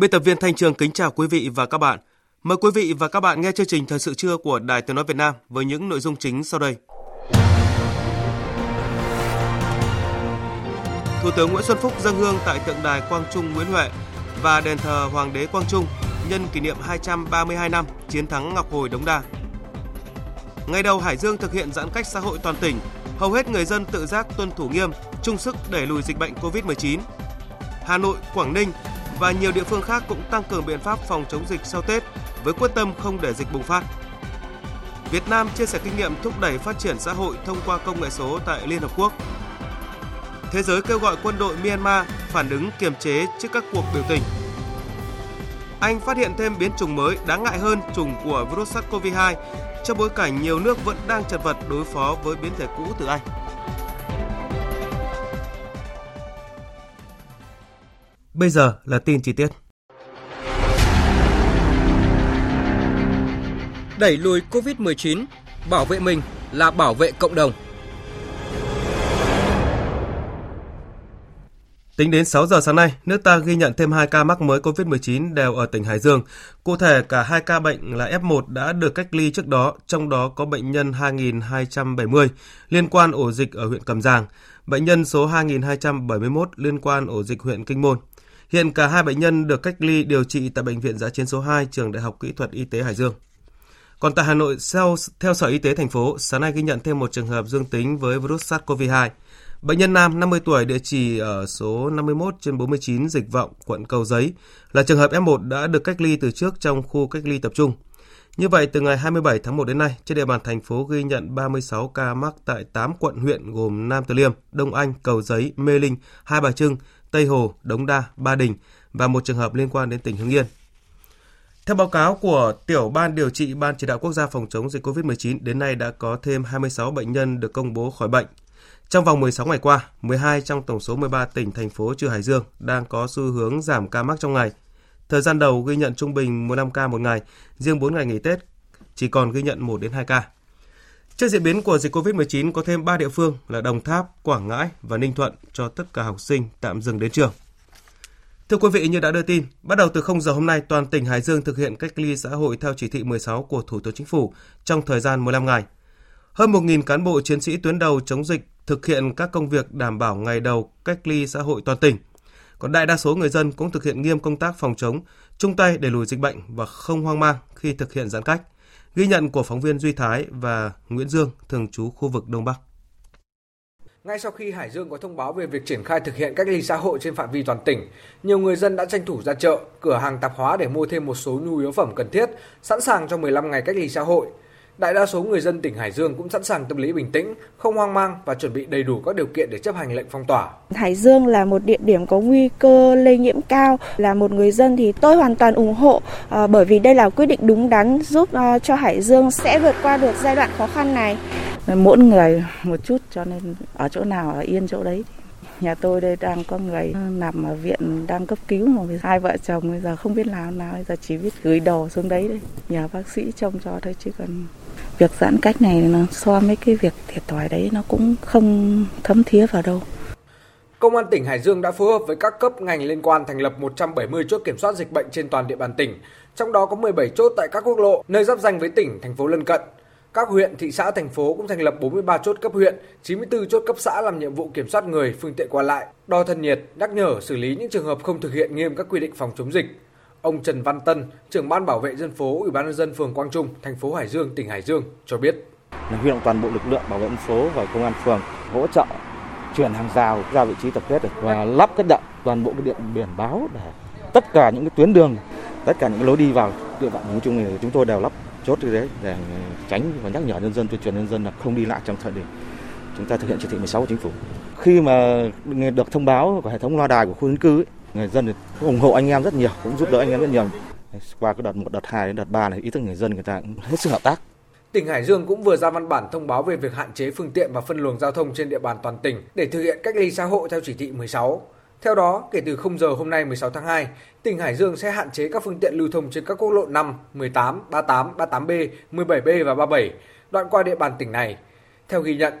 Biên tập viên Thanh Trường kính chào quý vị và các bạn. Mời quý vị và các bạn nghe chương trình Thời sự trưa của Đài Tiếng Nói Việt Nam với những nội dung chính sau đây. Thủ tướng Nguyễn Xuân Phúc dâng hương tại tượng đài Quang Trung Nguyễn Huệ và đền thờ Hoàng đế Quang Trung nhân kỷ niệm 232 năm chiến thắng Ngọc Hồi Đống Đa. Ngày đầu Hải Dương thực hiện giãn cách xã hội toàn tỉnh, hầu hết người dân tự giác tuân thủ nghiêm, chung sức đẩy lùi dịch bệnh COVID-19. Hà Nội, Quảng Ninh và nhiều địa phương khác cũng tăng cường biện pháp phòng chống dịch sau Tết với quyết tâm không để dịch bùng phát. Việt Nam chia sẻ kinh nghiệm thúc đẩy phát triển xã hội thông qua công nghệ số tại Liên Hợp Quốc. Thế giới kêu gọi quân đội Myanmar phản ứng kiềm chế trước các cuộc biểu tình. Anh phát hiện thêm biến chủng mới đáng ngại hơn chủng của virus SARS-CoV-2 trong bối cảnh nhiều nước vẫn đang chật vật đối phó với biến thể cũ từ Anh. Bây giờ là tin chi tiết. Đẩy lùi COVID-19, bảo vệ mình là bảo vệ cộng đồng. Tính đến 6 giờ sáng nay, nước ta ghi nhận thêm 2 ca mắc mới COVID-19 đều ở tỉnh Hải Dương. Cụ thể, cả hai ca bệnh là F1 đã được cách ly trước đó, trong đó có bệnh nhân 2270 liên quan ổ dịch ở huyện Cầm Giàng, bệnh nhân số 2271 liên quan ổ dịch huyện Kinh Môn. Hiện cả hai bệnh nhân được cách ly điều trị tại Bệnh viện Giã chiến số 2 Trường Đại học Kỹ thuật Y tế Hải Dương. Còn tại Hà Nội, theo, theo Sở Y tế thành phố, sáng nay ghi nhận thêm một trường hợp dương tính với virus SARS-CoV-2. Bệnh nhân nam 50 tuổi địa chỉ ở số 51 trên 49 Dịch Vọng, quận Cầu Giấy là trường hợp F1 đã được cách ly từ trước trong khu cách ly tập trung. Như vậy, từ ngày 27 tháng 1 đến nay, trên địa bàn thành phố ghi nhận 36 ca mắc tại 8 quận huyện gồm Nam Từ Liêm, Đông Anh, Cầu Giấy, Mê Linh, Hai Bà Trưng, Tây Hồ, Đống Đa, Ba Đình và một trường hợp liên quan đến tỉnh Hưng Yên. Theo báo cáo của Tiểu ban điều trị Ban chỉ đạo quốc gia phòng chống dịch COVID-19, đến nay đã có thêm 26 bệnh nhân được công bố khỏi bệnh. Trong vòng 16 ngày qua, 12 trong tổng số 13 tỉnh, thành phố trừ Hải Dương đang có xu hướng giảm ca mắc trong ngày. Thời gian đầu ghi nhận trung bình 15 ca một ngày, riêng 4 ngày nghỉ Tết chỉ còn ghi nhận 1 đến 2 ca. Trước diễn biến của dịch COVID-19 có thêm 3 địa phương là Đồng Tháp, Quảng Ngãi và Ninh Thuận cho tất cả học sinh tạm dừng đến trường. Thưa quý vị, như đã đưa tin, bắt đầu từ 0 giờ hôm nay, toàn tỉnh Hải Dương thực hiện cách ly xã hội theo chỉ thị 16 của Thủ tướng Chính phủ trong thời gian 15 ngày. Hơn 1.000 cán bộ chiến sĩ tuyến đầu chống dịch thực hiện các công việc đảm bảo ngày đầu cách ly xã hội toàn tỉnh. Còn đại đa số người dân cũng thực hiện nghiêm công tác phòng chống, chung tay để lùi dịch bệnh và không hoang mang khi thực hiện giãn cách. Ghi nhận của phóng viên Duy Thái và Nguyễn Dương, thường trú khu vực Đông Bắc. Ngay sau khi Hải Dương có thông báo về việc triển khai thực hiện cách ly xã hội trên phạm vi toàn tỉnh, nhiều người dân đã tranh thủ ra chợ, cửa hàng tạp hóa để mua thêm một số nhu yếu phẩm cần thiết, sẵn sàng cho 15 ngày cách ly xã hội. Đại đa số người dân tỉnh Hải Dương cũng sẵn sàng tâm lý bình tĩnh, không hoang mang và chuẩn bị đầy đủ các điều kiện để chấp hành lệnh phong tỏa. Hải Dương là một địa điểm có nguy cơ lây nhiễm cao. Là một người dân thì tôi hoàn toàn ủng hộ à, bởi vì đây là quyết định đúng đắn giúp à, cho Hải Dương sẽ vượt qua được giai đoạn khó khăn này. Mỗi người một chút cho nên ở chỗ nào ở yên chỗ đấy. Nhà tôi đây đang có người nằm ở viện đang cấp cứu mà hai vợ chồng bây giờ không biết làm nào, bây giờ chỉ biết gửi đồ xuống đấy đây Nhờ bác sĩ trông cho thôi chứ còn việc giãn cách này nó so với cái việc thiệt thòi đấy nó cũng không thấm thía vào đâu. Công an tỉnh Hải Dương đã phối hợp với các cấp ngành liên quan thành lập 170 chốt kiểm soát dịch bệnh trên toàn địa bàn tỉnh, trong đó có 17 chốt tại các quốc lộ, nơi giáp danh với tỉnh, thành phố lân cận. Các huyện, thị xã, thành phố cũng thành lập 43 chốt cấp huyện, 94 chốt cấp xã làm nhiệm vụ kiểm soát người, phương tiện qua lại, đo thân nhiệt, nhắc nhở xử lý những trường hợp không thực hiện nghiêm các quy định phòng chống dịch. Ông Trần Văn Tân, trưởng ban bảo vệ dân phố Ủy ban nhân dân phường Quang Trung, thành phố Hải Dương, tỉnh Hải Dương cho biết. Huy động toàn bộ lực lượng bảo vệ dân phố và công an phường hỗ trợ chuyển hàng rào ra vị trí tập kết và lắp cái đậm toàn bộ cái điện biển báo để tất cả những cái tuyến đường tất cả những lối đi vào địa bàn nói chung thì chúng tôi đều lắp chốt như thế để tránh và nhắc nhở nhân dân tuyên truyền nhân dân là không đi lại trong thời điểm chúng ta thực hiện chỉ thị 16 của chính phủ. Khi mà được thông báo của hệ thống loa đài của khu dân cư ấy, người dân ủng hộ anh em rất nhiều, cũng giúp đỡ anh em rất nhiều. Qua cái đợt một, đợt hai đến đợt ba này ý thức người dân người ta cũng hết sức hợp tác. Tỉnh Hải Dương cũng vừa ra văn bản thông báo về việc hạn chế phương tiện và phân luồng giao thông trên địa bàn toàn tỉnh để thực hiện cách ly xã hội theo chỉ thị 16. Theo đó, kể từ 0 giờ hôm nay 16 tháng 2, tỉnh Hải Dương sẽ hạn chế các phương tiện lưu thông trên các quốc lộ 5, 18, 38, 38B, 17B và 37 đoạn qua địa bàn tỉnh này. Theo ghi nhận,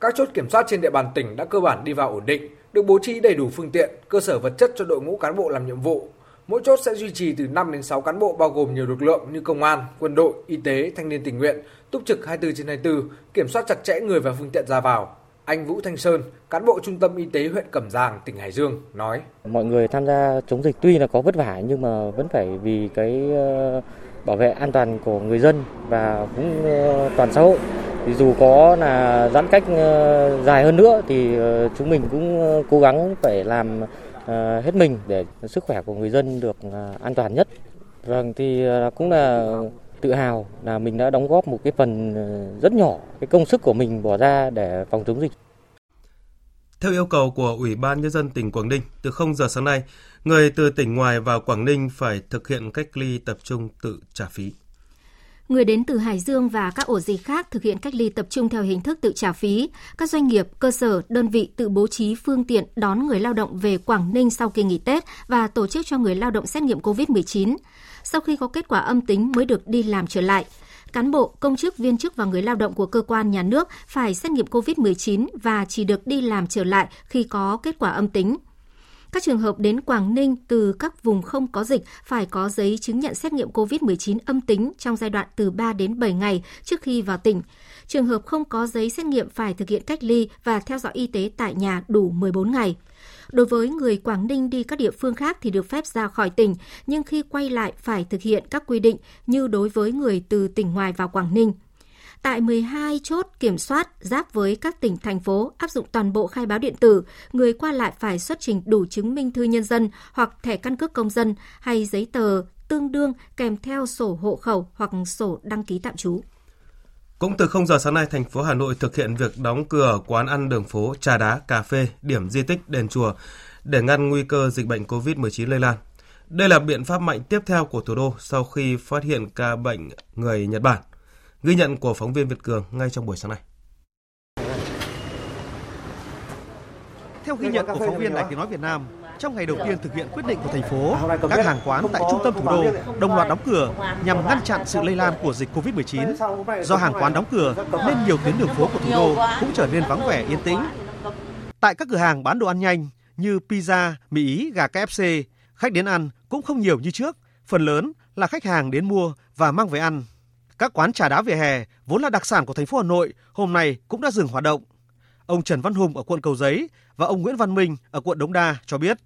các chốt kiểm soát trên địa bàn tỉnh đã cơ bản đi vào ổn định, được bố trí đầy đủ phương tiện, cơ sở vật chất cho đội ngũ cán bộ làm nhiệm vụ. Mỗi chốt sẽ duy trì từ 5 đến 6 cán bộ bao gồm nhiều lực lượng như công an, quân đội, y tế, thanh niên tình nguyện, túc trực 24 trên 24, kiểm soát chặt chẽ người và phương tiện ra vào. Anh Vũ Thanh Sơn, cán bộ trung tâm y tế huyện Cẩm Giàng, tỉnh Hải Dương nói: Mọi người tham gia chống dịch tuy là có vất vả nhưng mà vẫn phải vì cái ờ, bảo vệ an toàn của người dân và cũng ờ, toàn xã hội. Thì dù có là giãn cách ờ, dài hơn nữa thì chúng mình cũng cố gắng phải làm hết mình để sức khỏe của người dân được an toàn nhất. Vâng thì cũng là tự hào là mình đã đóng góp một cái phần rất nhỏ cái công sức của mình bỏ ra để phòng chống dịch. Theo yêu cầu của Ủy ban Nhân dân tỉnh Quảng Ninh, từ 0 giờ sáng nay, người từ tỉnh ngoài vào Quảng Ninh phải thực hiện cách ly tập trung tự trả phí. Người đến từ Hải Dương và các ổ dịch khác thực hiện cách ly tập trung theo hình thức tự trả phí. Các doanh nghiệp, cơ sở, đơn vị tự bố trí phương tiện đón người lao động về Quảng Ninh sau kỳ nghỉ Tết và tổ chức cho người lao động xét nghiệm COVID-19. Sau khi có kết quả âm tính mới được đi làm trở lại cán bộ, công chức, viên chức và người lao động của cơ quan nhà nước phải xét nghiệm COVID-19 và chỉ được đi làm trở lại khi có kết quả âm tính. Các trường hợp đến Quảng Ninh từ các vùng không có dịch phải có giấy chứng nhận xét nghiệm COVID-19 âm tính trong giai đoạn từ 3 đến 7 ngày trước khi vào tỉnh. Trường hợp không có giấy xét nghiệm phải thực hiện cách ly và theo dõi y tế tại nhà đủ 14 ngày. Đối với người Quảng Ninh đi các địa phương khác thì được phép ra khỏi tỉnh, nhưng khi quay lại phải thực hiện các quy định như đối với người từ tỉnh ngoài vào Quảng Ninh. Tại 12 chốt kiểm soát giáp với các tỉnh, thành phố áp dụng toàn bộ khai báo điện tử, người qua lại phải xuất trình đủ chứng minh thư nhân dân hoặc thẻ căn cước công dân hay giấy tờ tương đương kèm theo sổ hộ khẩu hoặc sổ đăng ký tạm trú. Cũng từ 0 giờ sáng nay, thành phố Hà Nội thực hiện việc đóng cửa quán ăn đường phố, trà đá, cà phê, điểm di tích, đền chùa để ngăn nguy cơ dịch bệnh COVID-19 lây lan. Đây là biện pháp mạnh tiếp theo của thủ đô sau khi phát hiện ca bệnh người Nhật Bản. Ghi nhận của phóng viên Việt Cường ngay trong buổi sáng nay. Theo ghi nhận của phóng viên Đài Tiếng Nói Việt Nam, trong ngày đầu tiên thực hiện quyết định của thành phố, các hàng quán tại trung tâm thủ đô đồng loạt đóng cửa nhằm ngăn chặn sự lây lan của dịch Covid-19. Do hàng quán đóng cửa nên nhiều tuyến đường phố của thủ đô cũng trở nên vắng vẻ yên tĩnh. Tại các cửa hàng bán đồ ăn nhanh như pizza, mì Ý, gà KFC, khách đến ăn cũng không nhiều như trước, phần lớn là khách hàng đến mua và mang về ăn. Các quán trà đá vỉa hè vốn là đặc sản của thành phố Hà Nội hôm nay cũng đã dừng hoạt động. Ông Trần Văn Hùng ở quận Cầu Giấy và ông Nguyễn Văn Minh ở quận Đống Đa cho biết.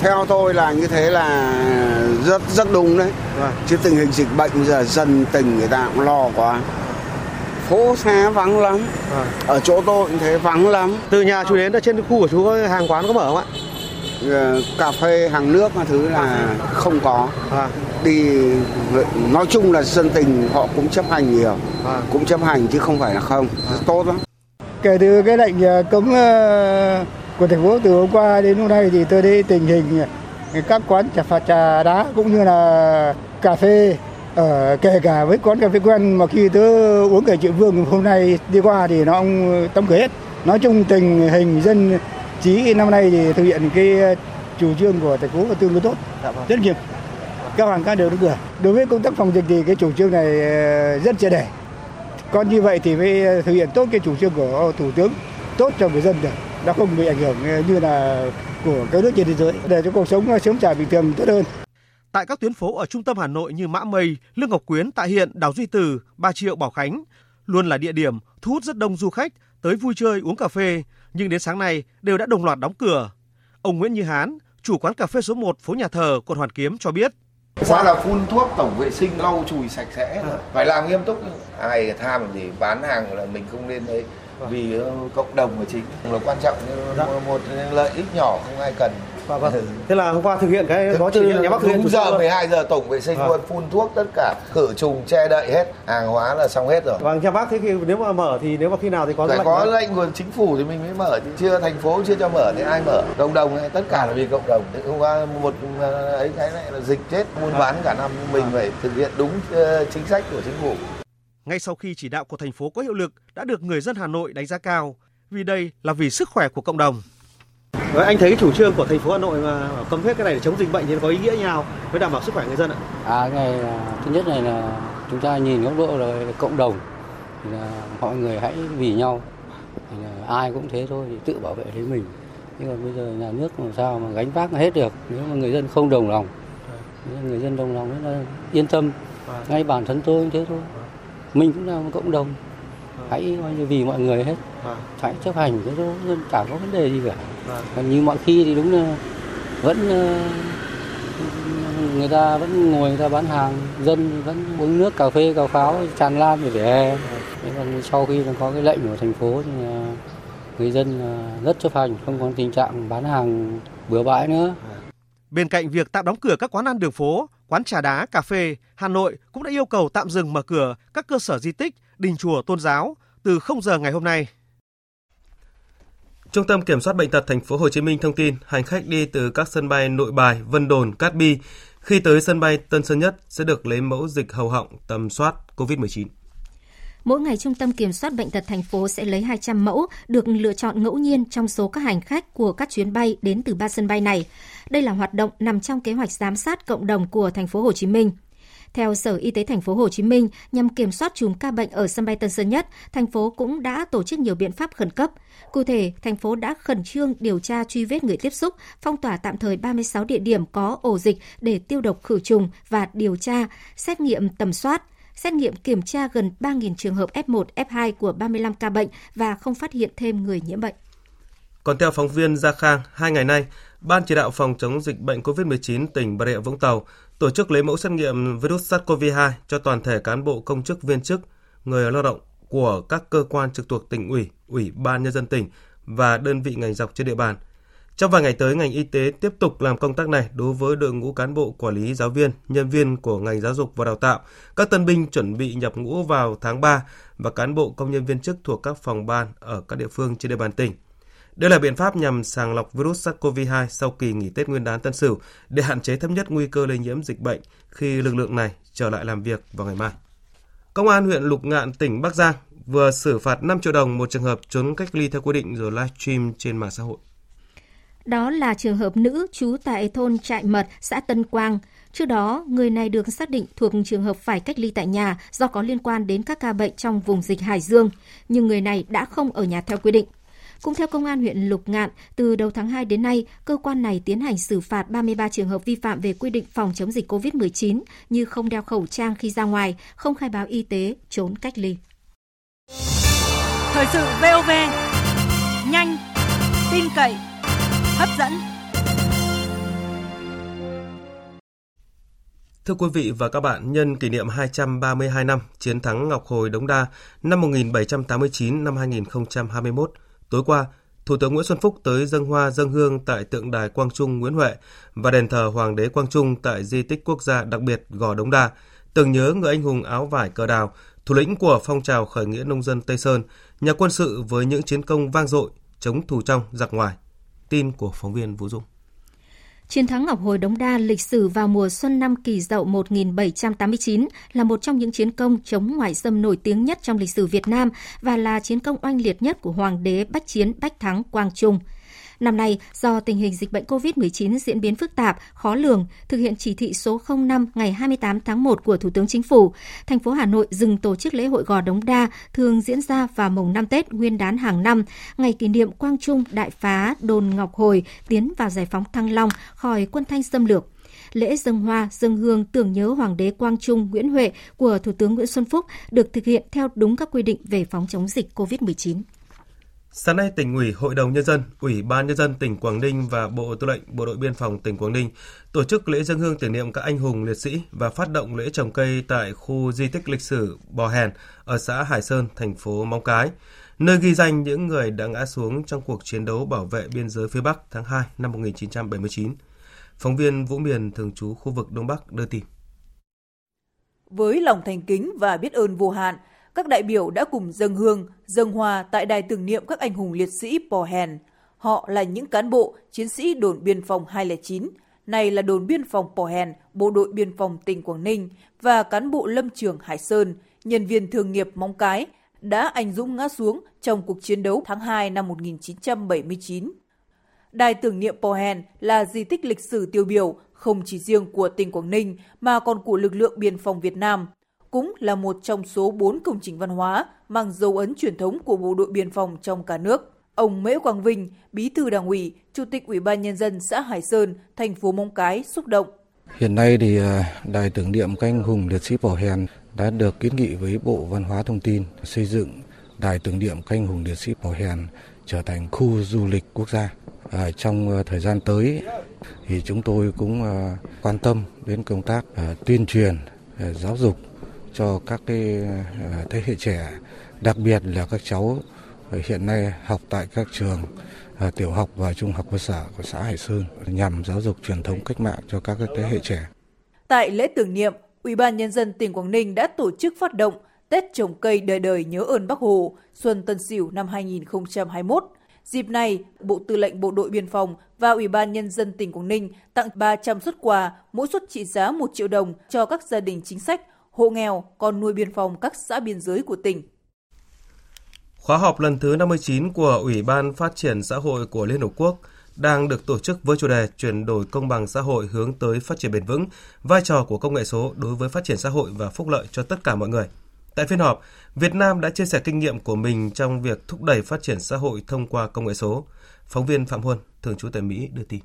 Theo tôi là như thế là rất rất đúng đấy. Vâng. Chứ tình hình dịch bệnh bây giờ dân tình người ta cũng lo quá. Phố xá vắng lắm. Vâng. Ở chỗ tôi cũng thế vắng lắm. Từ nhà chú đến trên khu của chú có hàng quán có mở không ạ? Ờ, cà phê, hàng nước mà thứ là không có. À. Đi nói chung là dân tình họ cũng chấp hành nhiều. À. Cũng chấp hành chứ không phải là không. À. Tốt lắm. Kể từ cái lệnh ờ, cấm ờ, của thành phố từ hôm qua đến hôm nay thì tôi thấy tình hình các quán trà phạt trà đá cũng như là cà phê ở kể cả với quán cà phê quen mà khi tớ uống cà triệu vương hôm nay đi qua thì nó ông đóng cửa hết. Nói chung tình hình dân trí năm nay thì thực hiện cái chủ trương của thành phố là tương đối tốt. Dạ vâng. rất nghiêm các hàng các đều đóng cửa đối với công tác phòng dịch thì cái chủ trương này ờ, rất triệt để còn như vậy thì mới thực hiện tốt cái chủ trương của thủ tướng tốt cho người dân được nó không bị ảnh hưởng ờ, như là của các nước trên thế giới để cho cuộc sống sớm trở bình thường tốt hơn. Tại các tuyến phố ở trung tâm Hà Nội như Mã Mây, Lương Ngọc Quyến, Tạ Hiện, Đào Duy Từ, Ba Triệu, Bảo Khánh luôn là địa điểm thu hút rất đông du khách tới vui chơi uống cà phê, nhưng đến sáng nay đều đã đồng loạt đóng cửa. Ông Nguyễn Như Hán, chủ quán cà phê số 1 phố Nhà Thờ, quận Hoàn Kiếm cho biết. Quá là phun thuốc tổng vệ sinh lau chùi sạch sẽ, phải làm nghiêm túc. Ai tham thì bán hàng là mình không nên đấy vì ờ, cộng đồng là chính là quan trọng dạ. một lợi ích nhỏ không ai cần Vâng, vâng. Thế là hôm qua thực hiện cái đó chỉ nhà hiện đúng giờ 12 giờ tổng vệ sinh vâng. luôn phun thuốc tất cả khử trùng che đậy hết hàng hóa là xong hết rồi. Vâng, nhà Bắc thế khi nếu mà mở thì nếu mà khi nào thì có phải lệnh có lệnh của chính phủ thì mình mới mở chứ chưa thành phố chưa cho mở thì ai mở cộng đồng này tất cả là vì cộng đồng hôm qua một ờ, ấy cái này là dịch chết buôn bán cả năm mình phải thực hiện đúng ờ, chính sách của chính phủ. Ngay sau khi chỉ đạo của thành phố có hiệu lực đã được người dân Hà Nội đánh giá cao. Vì đây là vì sức khỏe của cộng đồng. Rồi anh thấy chủ trương của thành phố Hà Nội mà cấm hết cái này để chống dịch bệnh thì có ý nghĩa như nào với đảm bảo sức khỏe người dân ạ? À ngày thứ nhất này là chúng ta nhìn góc độ là, là cộng đồng thì là mọi người hãy vì nhau thì là ai cũng thế thôi thì tự bảo vệ lấy mình. Nhưng mà bây giờ nhà nước làm sao mà gánh vác hết được nếu mà người dân không đồng lòng người dân đồng lòng là yên tâm. Ngay bản thân tôi cũng thế thôi mình cũng là một cộng đồng. Hãy vì mọi người hết. Hãy chấp hành thế thôi chả có vấn đề gì cả. Còn như mọi khi thì đúng là vẫn ờ, người ta vẫn ngồi người ta bán hàng dân vẫn uống nước cà phê cà pháo tràn lan về vỉa hè. Còn sau khi có cái lệnh của thành phố thì người dân rất chấp hành không có tình trạng bán hàng bừa bãi nữa. Bên cạnh việc tạm đóng cửa các quán ăn đường phố, quán trà đá, cà phê, Hà Nội cũng đã yêu cầu tạm dừng mở cửa các cơ sở di tích, đình chùa tôn giáo từ 0 giờ ngày hôm nay. Trung tâm Kiểm soát bệnh tật thành phố Hồ Chí Minh thông tin hành khách đi từ các sân bay Nội Bài, Vân Đồn, Cát Bi khi tới sân bay Tân Sơn Nhất sẽ được lấy mẫu dịch hầu họng tầm soát COVID-19. Mỗi ngày Trung tâm Kiểm soát Bệnh tật thành phố sẽ lấy 200 mẫu được lựa chọn ngẫu nhiên trong số các hành khách của các chuyến bay đến từ ba sân bay này. Đây là hoạt động nằm trong kế hoạch giám sát cộng đồng của thành phố Hồ Chí Minh. Theo Sở Y tế thành phố Hồ Chí Minh, nhằm kiểm soát chùm ca bệnh ở sân bay Tân Sơn Nhất, thành phố cũng đã tổ chức nhiều biện pháp khẩn cấp. Cụ thể, thành phố đã khẩn trương điều tra truy vết người tiếp xúc, phong tỏa tạm thời 36 địa điểm có ổ dịch để tiêu độc khử trùng và điều tra, xét nghiệm tầm soát, xét nghiệm kiểm tra gần 3.000 trường hợp F1, F2 của 35 ca bệnh và không phát hiện thêm người nhiễm bệnh. Còn theo phóng viên Gia Khang, hai ngày nay, Ban chỉ đạo phòng chống dịch bệnh COVID-19 tỉnh Bà Rịa Vũng Tàu tổ chức lấy mẫu xét nghiệm virus SARS-CoV-2 cho toàn thể cán bộ công chức viên chức, người lao động của các cơ quan trực thuộc tỉnh ủy, ủy ban nhân dân tỉnh và đơn vị ngành dọc trên địa bàn. Trong vài ngày tới, ngành y tế tiếp tục làm công tác này đối với đội ngũ cán bộ quản lý giáo viên, nhân viên của ngành giáo dục và đào tạo, các tân binh chuẩn bị nhập ngũ vào tháng 3 và cán bộ công nhân viên chức thuộc các phòng ban ở các địa phương trên địa bàn tỉnh. Đây là biện pháp nhằm sàng lọc virus SARS-CoV-2 sau kỳ nghỉ Tết Nguyên đán Tân Sửu để hạn chế thấp nhất nguy cơ lây nhiễm dịch bệnh khi lực lượng này trở lại làm việc vào ngày mai. Công an huyện Lục Ngạn, tỉnh Bắc Giang vừa xử phạt 5 triệu đồng một trường hợp trốn cách ly theo quy định rồi livestream trên mạng xã hội. Đó là trường hợp nữ trú tại thôn Trại Mật, xã Tân Quang. Trước đó, người này được xác định thuộc trường hợp phải cách ly tại nhà do có liên quan đến các ca bệnh trong vùng dịch Hải Dương, nhưng người này đã không ở nhà theo quy định. Cũng theo Công an huyện Lục Ngạn, từ đầu tháng 2 đến nay, cơ quan này tiến hành xử phạt 33 trường hợp vi phạm về quy định phòng chống dịch COVID-19 như không đeo khẩu trang khi ra ngoài, không khai báo y tế, trốn cách ly. Thời sự VOV, nhanh, tin cậy, hấp dẫn. Thưa quý vị và các bạn, nhân kỷ niệm 232 năm chiến thắng Ngọc Hồi Đống Đa năm 1789 năm 2021, Tối qua, Thủ tướng Nguyễn Xuân Phúc tới dân hoa dân hương tại tượng đài Quang Trung Nguyễn Huệ và đền thờ Hoàng đế Quang Trung tại di tích quốc gia đặc biệt Gò Đống Đa, tưởng nhớ người anh hùng áo vải cờ đào, thủ lĩnh của phong trào khởi nghĩa nông dân Tây Sơn, nhà quân sự với những chiến công vang dội chống thù trong giặc ngoài. Tin của phóng viên Vũ Dung. Chiến thắng Ngọc Hồi Đống Đa lịch sử vào mùa xuân năm Kỷ Dậu 1789 là một trong những chiến công chống ngoại xâm nổi tiếng nhất trong lịch sử Việt Nam và là chiến công oanh liệt nhất của Hoàng đế Bách Chiến Bách Thắng Quang Trung. Năm nay, do tình hình dịch bệnh COVID-19 diễn biến phức tạp, khó lường, thực hiện chỉ thị số 05 ngày 28 tháng 1 của Thủ tướng Chính phủ, thành phố Hà Nội dừng tổ chức lễ hội Gò Đống Đa thường diễn ra vào mùng 5 Tết Nguyên đán hàng năm, ngày kỷ niệm Quang Trung Đại phá Đồn Ngọc Hồi tiến vào giải phóng Thăng Long khỏi quân Thanh xâm lược lễ dân hoa, dân hương tưởng nhớ Hoàng đế Quang Trung Nguyễn Huệ của Thủ tướng Nguyễn Xuân Phúc được thực hiện theo đúng các quy định về phòng chống dịch COVID-19. Sáng nay, tỉnh ủy, Hội đồng Nhân dân, Ủy ban Nhân dân tỉnh Quảng Ninh và Bộ Tư lệnh Bộ đội Biên phòng tỉnh Quảng Ninh tổ chức lễ dân hương tưởng niệm các anh hùng liệt sĩ và phát động lễ trồng cây tại khu di tích lịch sử Bò Hèn ở xã Hải Sơn, thành phố Móng Cái. nơi ghi danh những người đã ngã xuống trong cuộc chiến đấu bảo vệ biên giới phía Bắc tháng 2 năm 1979. Phóng viên Vũ Miền thường trú khu vực Đông Bắc đưa tin. Với lòng thành kính và biết ơn vô hạn, các đại biểu đã cùng dâng hương, dâng hoa tại đài tưởng niệm các anh hùng liệt sĩ Pò Hèn. Họ là những cán bộ, chiến sĩ đồn biên phòng 209, này là đồn biên phòng Pò Hèn, bộ đội biên phòng tỉnh Quảng Ninh và cán bộ lâm trường Hải Sơn, nhân viên thương nghiệp Móng Cái đã anh dũng ngã xuống trong cuộc chiến đấu tháng 2 năm 1979. Đài tưởng niệm Pò Hèn là di tích lịch sử tiêu biểu không chỉ riêng của tỉnh Quảng Ninh mà còn của lực lượng biên phòng Việt Nam, cũng là một trong số 4 công trình văn hóa mang dấu ấn truyền thống của bộ đội biên phòng trong cả nước. Ông Mễ Quang Vinh, Bí thư Đảng ủy, Chủ tịch Ủy ban nhân dân xã Hải Sơn, thành phố Móng Cái xúc động. Hiện nay thì à, đài tưởng niệm các anh hùng liệt sĩ Pò Hèn đã được kiến nghị với Bộ Văn hóa Thông tin xây dựng đài tưởng niệm các anh hùng liệt sĩ Pò Hèn trở thành khu du lịch quốc gia. À, trong à, thời gian tới thì chúng tôi cũng à, quan tâm đến công tác tuyên truyền, giáo dục cho các cái ờ, thế hệ trẻ, đặc biệt là các cháu ờ, hiện nay học tại các trường à, tiểu học và trung học cơ sở của xã Hải Sơn nhằm giáo dục truyền thống cách mạng cho các thế hệ trẻ. Tại lễ tưởng niệm, Ủy ban nhân dân tỉnh Quảng Ninh đã tổ chức phát động Tết trồng cây đời đời nhớ ơn Bác Hồ xuân Tân Sửu năm 2021. Dịp này, Bộ Tư lệnh Bộ đội Biên phòng và Ủy ban Nhân dân tỉnh Quảng Ninh tặng 300 xuất quà, mỗi xuất trị giá 1 triệu đồng cho các gia đình chính sách, hộ nghèo, con nuôi biên phòng các xã biên giới của tỉnh. Khóa họp lần thứ 59 của Ủy ban Phát triển Xã hội của Liên Hợp Quốc đang được tổ chức với chủ đề chuyển đổi công bằng xã hội hướng tới phát triển bền vững, vai trò của công nghệ số đối với phát triển xã hội và phúc lợi cho tất cả mọi người. Tại phiên họp, Việt Nam đã chia sẻ kinh nghiệm của mình trong việc thúc đẩy phát triển xã hội thông qua công nghệ số. Phóng viên Phạm Huân, thường trú tại Mỹ đưa tin.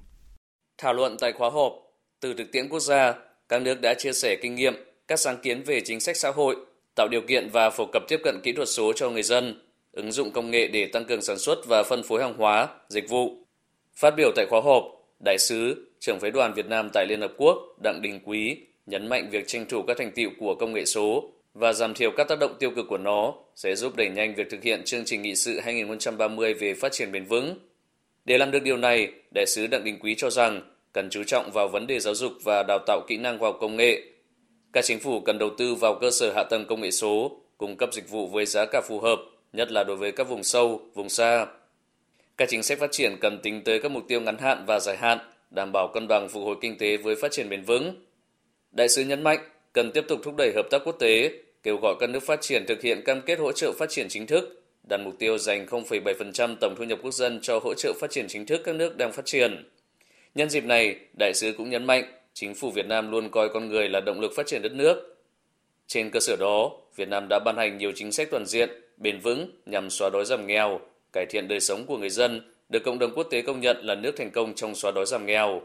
Thảo luận tại khóa họp, từ thực tiễn quốc gia, các nước đã chia sẻ kinh nghiệm, các sáng kiến về chính sách xã hội, tạo điều kiện và phổ cập tiếp cận kỹ thuật số cho người dân, ứng dụng công nghệ để tăng cường sản xuất và phân phối hàng hóa, dịch vụ. Phát biểu tại khóa họp, Đại sứ, trưởng phái đoàn Việt Nam tại Liên Hợp Quốc Đặng Đình Quý nhấn mạnh việc tranh thủ các thành tiệu của công nghệ số và giảm thiểu các tác động tiêu cực của nó sẽ giúp đẩy nhanh việc thực hiện chương trình nghị sự 2030 về phát triển bền vững. Để làm được điều này, Đại sứ Đặng Đình Quý cho rằng cần chú trọng vào vấn đề giáo dục và đào tạo kỹ năng khoa học công nghệ. Các chính phủ cần đầu tư vào cơ sở hạ tầng công nghệ số, cung cấp dịch vụ với giá cả phù hợp, nhất là đối với các vùng sâu, vùng xa. Các chính sách phát triển cần tính tới các mục tiêu ngắn hạn và dài hạn, đảm bảo cân bằng phục hồi kinh tế với phát triển bền vững. Đại sứ nhấn mạnh cần tiếp tục thúc đẩy hợp tác quốc tế, kêu gọi các nước phát triển thực hiện cam kết hỗ trợ phát triển chính thức, đặt mục tiêu dành 0,7% tổng thu nhập quốc dân cho hỗ trợ phát triển chính thức các nước đang phát triển. Nhân dịp này, đại sứ cũng nhấn mạnh chính phủ Việt Nam luôn coi con người là động lực phát triển đất nước. Trên cơ sở đó, Việt Nam đã ban hành nhiều chính sách toàn diện, bền vững nhằm xóa đói giảm nghèo, cải thiện đời sống của người dân, được cộng đồng quốc tế công nhận là nước thành công trong xóa đói giảm nghèo.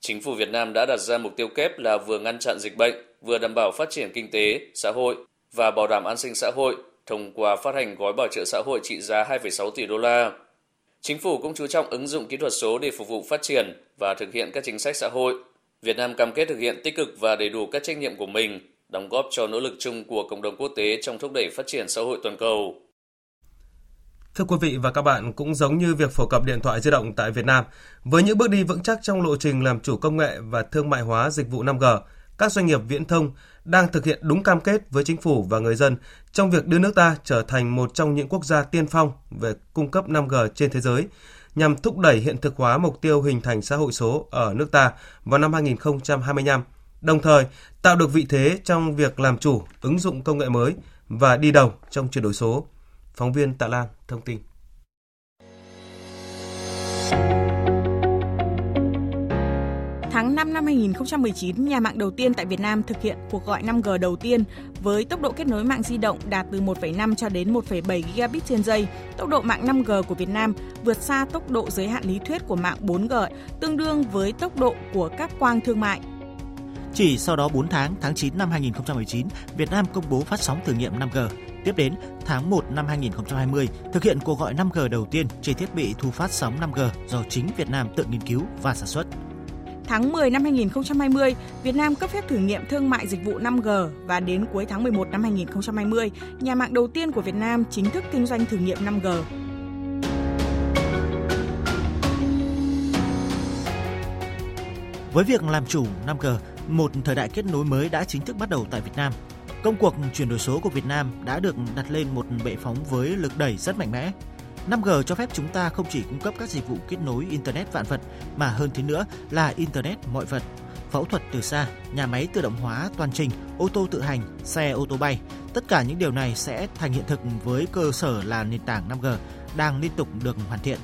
Chính phủ Việt Nam đã đặt ra mục tiêu kép là vừa ngăn chặn dịch bệnh, vừa đảm bảo phát triển kinh tế, xã hội và bảo đảm an sinh xã hội thông qua phát hành gói bảo trợ xã hội trị giá 2,6 tỷ đô la. Chính phủ cũng chú trọng ứng dụng kỹ thuật số để phục vụ phát triển và thực hiện các chính sách xã hội. Việt Nam cam kết thực hiện tích cực và đầy đủ các trách nhiệm của mình, đóng góp cho nỗ lực chung của cộng đồng quốc tế trong thúc đẩy phát triển xã hội toàn cầu. Thưa quý vị và các bạn, cũng giống như việc phổ cập điện thoại di động tại Việt Nam, với những bước đi vững chắc trong lộ trình làm chủ công nghệ và thương mại hóa dịch vụ 5G, các doanh nghiệp viễn thông đang thực hiện đúng cam kết với chính phủ và người dân trong việc đưa nước ta trở thành một trong những quốc gia tiên phong về cung cấp 5G trên thế giới, nhằm thúc đẩy hiện thực hóa mục tiêu hình thành xã hội số ở nước ta vào năm 2025, đồng thời tạo được vị thế trong việc làm chủ, ứng dụng công nghệ mới và đi đầu trong chuyển đổi số. Phóng viên Tạ Lan thông tin. 2019, nhà mạng đầu tiên tại Việt Nam thực hiện cuộc gọi 5G đầu tiên với tốc độ kết nối mạng di động đạt từ 1,5 cho đến 1,7 gigabit trên giây. Tốc độ mạng 5G của Việt Nam vượt xa tốc độ giới hạn lý thuyết của mạng 4G, tương đương với tốc độ của các quang thương mại. Chỉ sau đó 4 tháng, tháng 9 năm 2019, Việt Nam công bố phát sóng thử nghiệm 5G. Tiếp đến, tháng 1 năm 2020, thực hiện cuộc gọi 5G đầu tiên trên thiết bị thu phát sóng 5G do chính Việt Nam tự nghiên cứu và sản xuất. Tháng 10 năm 2020, Việt Nam cấp phép thử nghiệm thương mại dịch vụ 5G và đến cuối tháng 11 năm 2020, nhà mạng đầu tiên của Việt Nam chính thức kinh doanh thử nghiệm 5G. Với việc làm chủ 5G, một thời đại kết nối mới đã chính thức bắt đầu tại Việt Nam. Công cuộc chuyển đổi số của Việt Nam đã được đặt lên một bệ phóng với lực đẩy rất mạnh mẽ. 5G cho phép chúng ta không chỉ cung cấp các dịch vụ kết nối Internet vạn vật, mà hơn thế nữa là Internet mọi vật. Phẫu thuật từ xa, nhà máy tự động hóa toàn trình, ô tô tự hành, xe ô tô bay. Tất cả những điều này sẽ thành hiện thực với cơ sở là nền tảng 5G đang liên tục được hoàn thiện.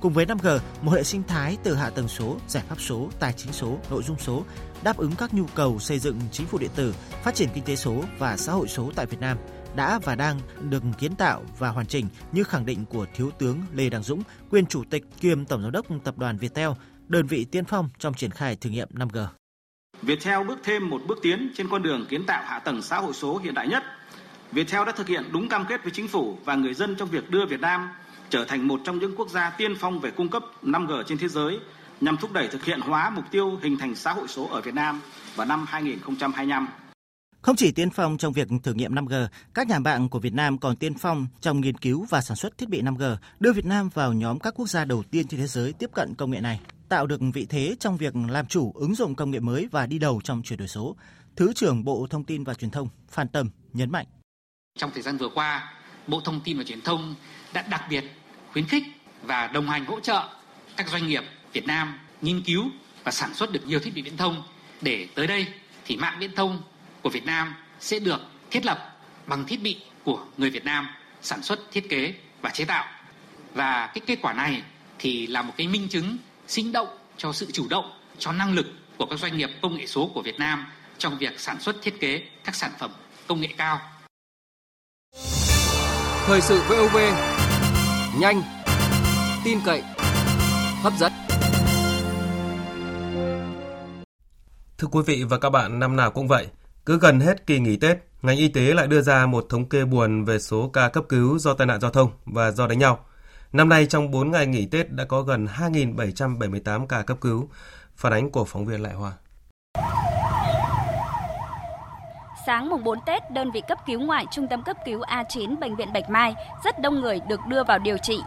Cùng với 5G, một hệ sinh thái từ hạ tầng số, giải pháp số, tài chính số, nội dung số đáp ứng các nhu cầu xây dựng chính phủ điện tử, phát triển kinh tế số và xã hội số tại Việt Nam đã và đang được kiến tạo và hoàn chỉnh như khẳng định của Thiếu tướng Lê Đăng Dũng, quyền chủ tịch kiêm tổng giám đốc tập đoàn Viettel, đơn vị tiên phong trong triển khai thử nghiệm 5G. Viettel bước thêm một bước tiến trên con đường kiến tạo hạ tầng xã hội số hiện đại nhất. Viettel đã thực hiện đúng cam kết với chính phủ và người dân trong việc đưa Việt Nam trở thành một trong những quốc gia tiên phong về cung cấp 5G trên thế giới nhằm thúc đẩy thực hiện hóa mục tiêu hình thành xã hội số ở Việt Nam vào năm 2025. Không chỉ tiên phong trong việc thử nghiệm 5G, các nhà mạng của Việt Nam còn tiên phong trong nghiên cứu và sản xuất thiết bị 5G, đưa Việt Nam vào nhóm các quốc gia đầu tiên trên thế giới tiếp cận công nghệ này, tạo được vị thế trong việc làm chủ ứng dụng công nghệ mới và đi đầu trong chuyển đổi số. Thứ trưởng Bộ Thông tin và Truyền thông Phan Tâm nhấn mạnh. Trong thời gian vừa qua, Bộ Thông tin và Truyền thông đã đặc biệt khuyến khích và đồng hành hỗ trợ các doanh nghiệp Việt Nam nghiên cứu và sản xuất được nhiều thiết bị viễn thông để tới đây thì mạng viễn thông của Việt Nam sẽ được thiết lập bằng thiết bị của người Việt Nam sản xuất, thiết kế và chế tạo. Và cái kết quả này thì là một cái minh chứng sinh động cho sự chủ động, cho năng lực của các doanh nghiệp công nghệ số của Việt Nam trong việc sản xuất thiết kế các sản phẩm công nghệ cao. Thời sự VOV nhanh, tin cậy, hấp dẫn. Thưa quý vị và các bạn, năm nào cũng vậy, cứ gần hết kỳ nghỉ Tết, ngành y tế lại đưa ra một thống kê buồn về số ca cấp cứu do tai nạn giao thông và do đánh nhau. Năm nay trong 4 ngày nghỉ Tết đã có gần 2.778 ca cấp cứu. Phản ánh của phóng viên Lại Hoa. Sáng mùng 4 Tết, đơn vị cấp cứu ngoại Trung tâm cấp cứu A9 Bệnh viện Bạch Mai rất đông người được đưa vào điều trị.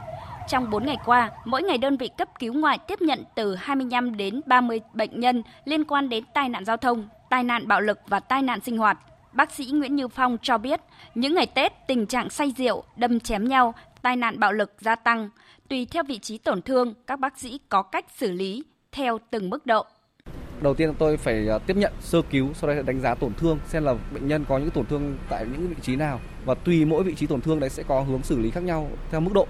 Trong 4 ngày qua, mỗi ngày đơn vị cấp cứu ngoại tiếp nhận từ 25 đến 30 bệnh nhân liên quan đến tai nạn giao thông, tai nạn bạo lực và tai nạn sinh hoạt. Bác sĩ Nguyễn Như Phong cho biết, những ngày Tết tình trạng say rượu, đâm chém nhau, tai nạn bạo lực gia tăng. Tùy theo vị trí tổn thương, các bác sĩ có cách xử lý theo từng mức độ. Đầu tiên tôi phải à, tiếp nhận sơ cứu, sau đó đánh giá tổn thương xem là bệnh nhân có những tổn thương tại những vị trí nào và tùy mỗi vị trí tổn thương đấy sẽ có hướng xử lý khác nhau theo mức độ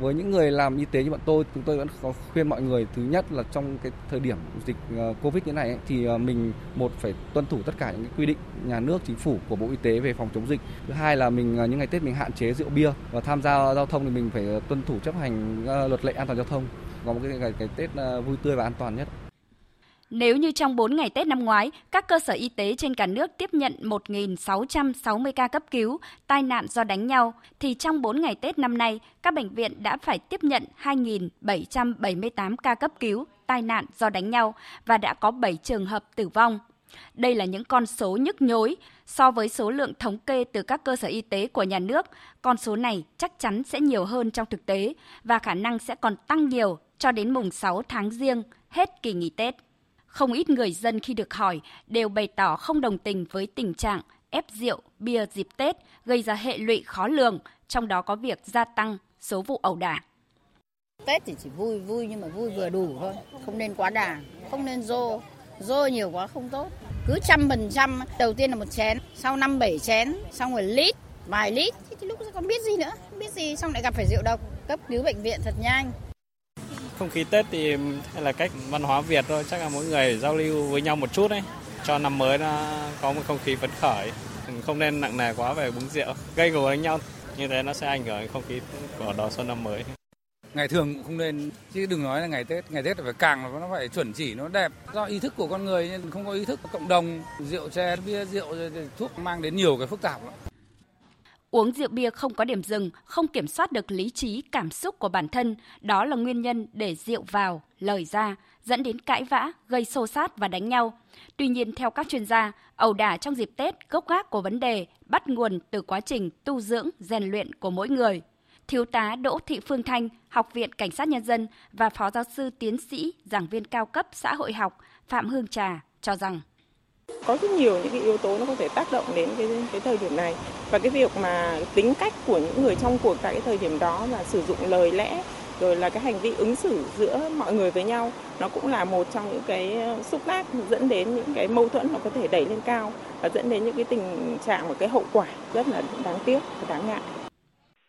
với những người làm y tế như bọn tôi chúng tôi vẫn có khuyên mọi người thứ nhất là trong cái thời điểm dịch ờ, covid như này ấy, thì ờ, mình một phải tuân thủ tất cả những cái quy định nhà nước chính phủ của bộ y tế về phòng chống dịch. Thứ hai là mình ờ, những ngày tết mình hạn chế rượu bia và tham gia giao thông thì mình phải tuân thủ chấp hành luật lệ an toàn giao thông. Có một cái ngày cái tết vui tươi và an toàn nhất nếu như trong 4 ngày Tết năm ngoái, các cơ sở y tế trên cả nước tiếp nhận 1.660 ca cấp cứu, tai nạn do đánh nhau, thì trong 4 ngày Tết năm nay, các bệnh viện đã phải tiếp nhận 2.778 ca cấp cứu, tai nạn do đánh nhau và đã có 7 trường hợp tử vong. Đây là những con số nhức nhối. So với số lượng thống kê từ các cơ sở y tế của nhà nước, con số này chắc chắn sẽ nhiều hơn trong thực tế và khả năng sẽ còn tăng nhiều cho đến mùng 6 tháng riêng, hết kỳ nghỉ Tết. Không ít người dân khi được hỏi đều bày tỏ không đồng tình với tình trạng ép rượu, bia dịp Tết gây ra hệ lụy khó lường, trong đó có việc gia tăng số vụ ẩu đả. Tết thì chỉ vui vui nhưng mà vui vừa đủ thôi, không nên quá đà, không nên dô, dô nhiều quá không tốt. Cứ trăm phần trăm, đầu tiên là một chén, sau năm bảy chén, xong rồi lít, vài lít, thì lúc còn biết gì nữa, không biết gì, xong lại gặp phải rượu độc, cấp cứu bệnh viện thật nhanh. Không khí Tết thì là cách văn hóa Việt thôi, chắc là mỗi người giao lưu với nhau một chút đấy, cho năm mới nó có một không khí phấn khởi, không nên nặng nề quá về uống rượu, gây gổ đánh nhau, như thế nó sẽ ảnh hưởng đến không khí của đón xuân năm mới. Ngày thường cũng không nên, chứ đừng nói là ngày Tết, ngày Tết phải càng nó phải chuẩn chỉ, nó đẹp. Do ý thức của con người nên không có ý thức của cộng đồng, rượu chè, bia, rượu, thuốc mang đến nhiều cái phức tạp lắm. Uống rượu bia không có điểm dừng, không kiểm soát được lý trí, cảm xúc của bản thân, đó là nguyên nhân để rượu vào, lời ra, dẫn đến cãi vã, gây xô xát và đánh nhau. Tuy nhiên, theo các chuyên gia, ẩu đả trong dịp Tết gốc gác của vấn đề bắt nguồn từ quá trình tu dưỡng, rèn luyện của mỗi người. Thiếu tá Đỗ Thị Phương Thanh, Học viện Cảnh sát Nhân dân và Phó giáo sư tiến sĩ, giảng viên cao cấp xã hội học Phạm Hương Trà cho rằng có rất nhiều những cái yếu tố nó có thể tác động đến cái cái thời điểm này. Và cái việc mà tính cách của những người trong cuộc tại cái thời điểm đó và sử dụng lời lẽ, rồi là cái hành vi ứng xử giữa mọi người với nhau, nó cũng là một trong những cái ờ, xúc tác dẫn đến những cái mâu thuẫn nó có thể đẩy lên cao và dẫn đến những cái tình trạng và cái hậu quả rất là đáng tiếc và đáng ngại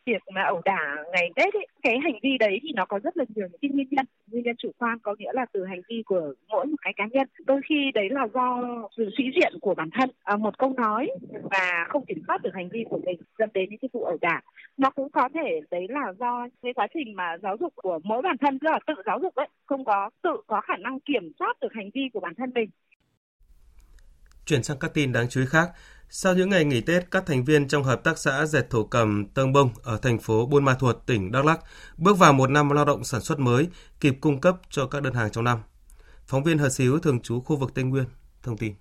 việc mà ẩu đả ngày Tết ấy, cái hành vi đấy thì nó có rất là nhiều những cái nguyên nhân. Nguyên nhân chủ quan có nghĩa là từ hành vi của mỗi một cái cá nhân. Đôi khi đấy là do sự sĩ diện của bản thân, à, một câu nói và không kiểm soát được hành vi của mình dẫn đến những cái vụ ẩu đả. Nó cũng có thể đấy là do cái quá trình mà giáo dục của mỗi bản thân, tức là tự giáo dục ấy, không có tự có khả năng kiểm soát được hành vi của bản thân mình. Chuyển sang các tin đáng chú ý khác, sau những ngày nghỉ Tết, các thành viên trong hợp tác xã dệt thổ cầm tân Bông ở thành phố Buôn Ma Thuột, tỉnh Đắk Lắk bước vào một năm lao động sản xuất mới, kịp cung cấp cho các đơn hàng trong năm. Phóng viên Hờ Xíu thường trú khu vực Tây Nguyên thông tin.